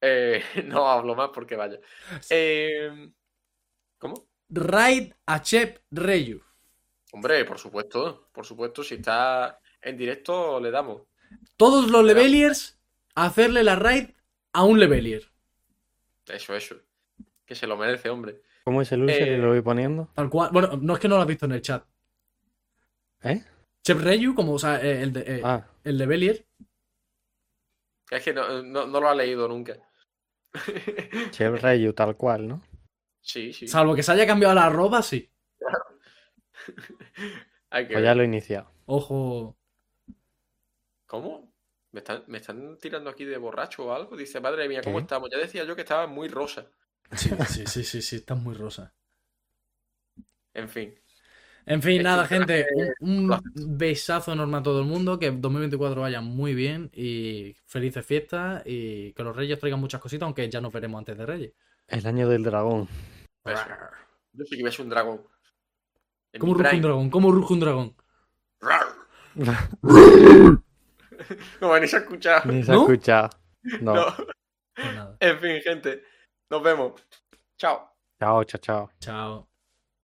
Speaker 2: Eh, no hablo más porque vaya. Eh, ¿Cómo?
Speaker 3: Raid a Chep Reyu.
Speaker 2: Hombre, por supuesto, por supuesto, si está en directo le damos.
Speaker 3: Todos los leveliers hacerle la raid a un levelier.
Speaker 2: Eso, eso. Que se lo merece, hombre.
Speaker 4: ¿Cómo es el user
Speaker 2: Eh,
Speaker 4: y lo voy poniendo?
Speaker 3: Tal cual. Bueno, no es que no lo has visto en el chat.
Speaker 4: ¿Eh?
Speaker 3: Chep Reyu, como, o sea, eh, el de, eh,
Speaker 4: Ah,
Speaker 3: el levelier.
Speaker 2: Es que no, no, no lo ha leído nunca.
Speaker 4: Chef Reyu, tal cual, ¿no?
Speaker 2: Sí, sí.
Speaker 3: Salvo que se haya cambiado la arroba, sí.
Speaker 2: Hay que
Speaker 4: Pues ya lo he iniciado.
Speaker 3: Ojo.
Speaker 2: ¿Cómo? ¿Me están, ¿Me están tirando aquí de borracho o algo? Dice, madre mía, ¿cómo
Speaker 4: ¿Qué?
Speaker 2: estamos? Ya decía yo que estaba muy rosa.
Speaker 3: Sí, sí, sí, sí, sí, está muy rosa.
Speaker 2: En fin.
Speaker 3: En fin,
Speaker 2: Es
Speaker 3: nada, gente. Un, besazo enorme a todo el mundo. Que 2024 vaya muy bien. Y felices fiestas. Y que los reyes traigan muchas cositas. Aunque ya nos veremos antes de reyes.
Speaker 4: El año del dragón.
Speaker 2: Eso. Yo sí que voy a ser un dragón. En
Speaker 3: ¿Cómo ruge un dragón? ¿Cómo ruge un dragón?
Speaker 2: No, ni se ha escuchado.
Speaker 4: Ni se ha
Speaker 3: ¿No?
Speaker 4: escuchado. No.
Speaker 2: En fin, gente. Nos vemos. Chao.
Speaker 4: Chao, chao, chao.
Speaker 3: Chao.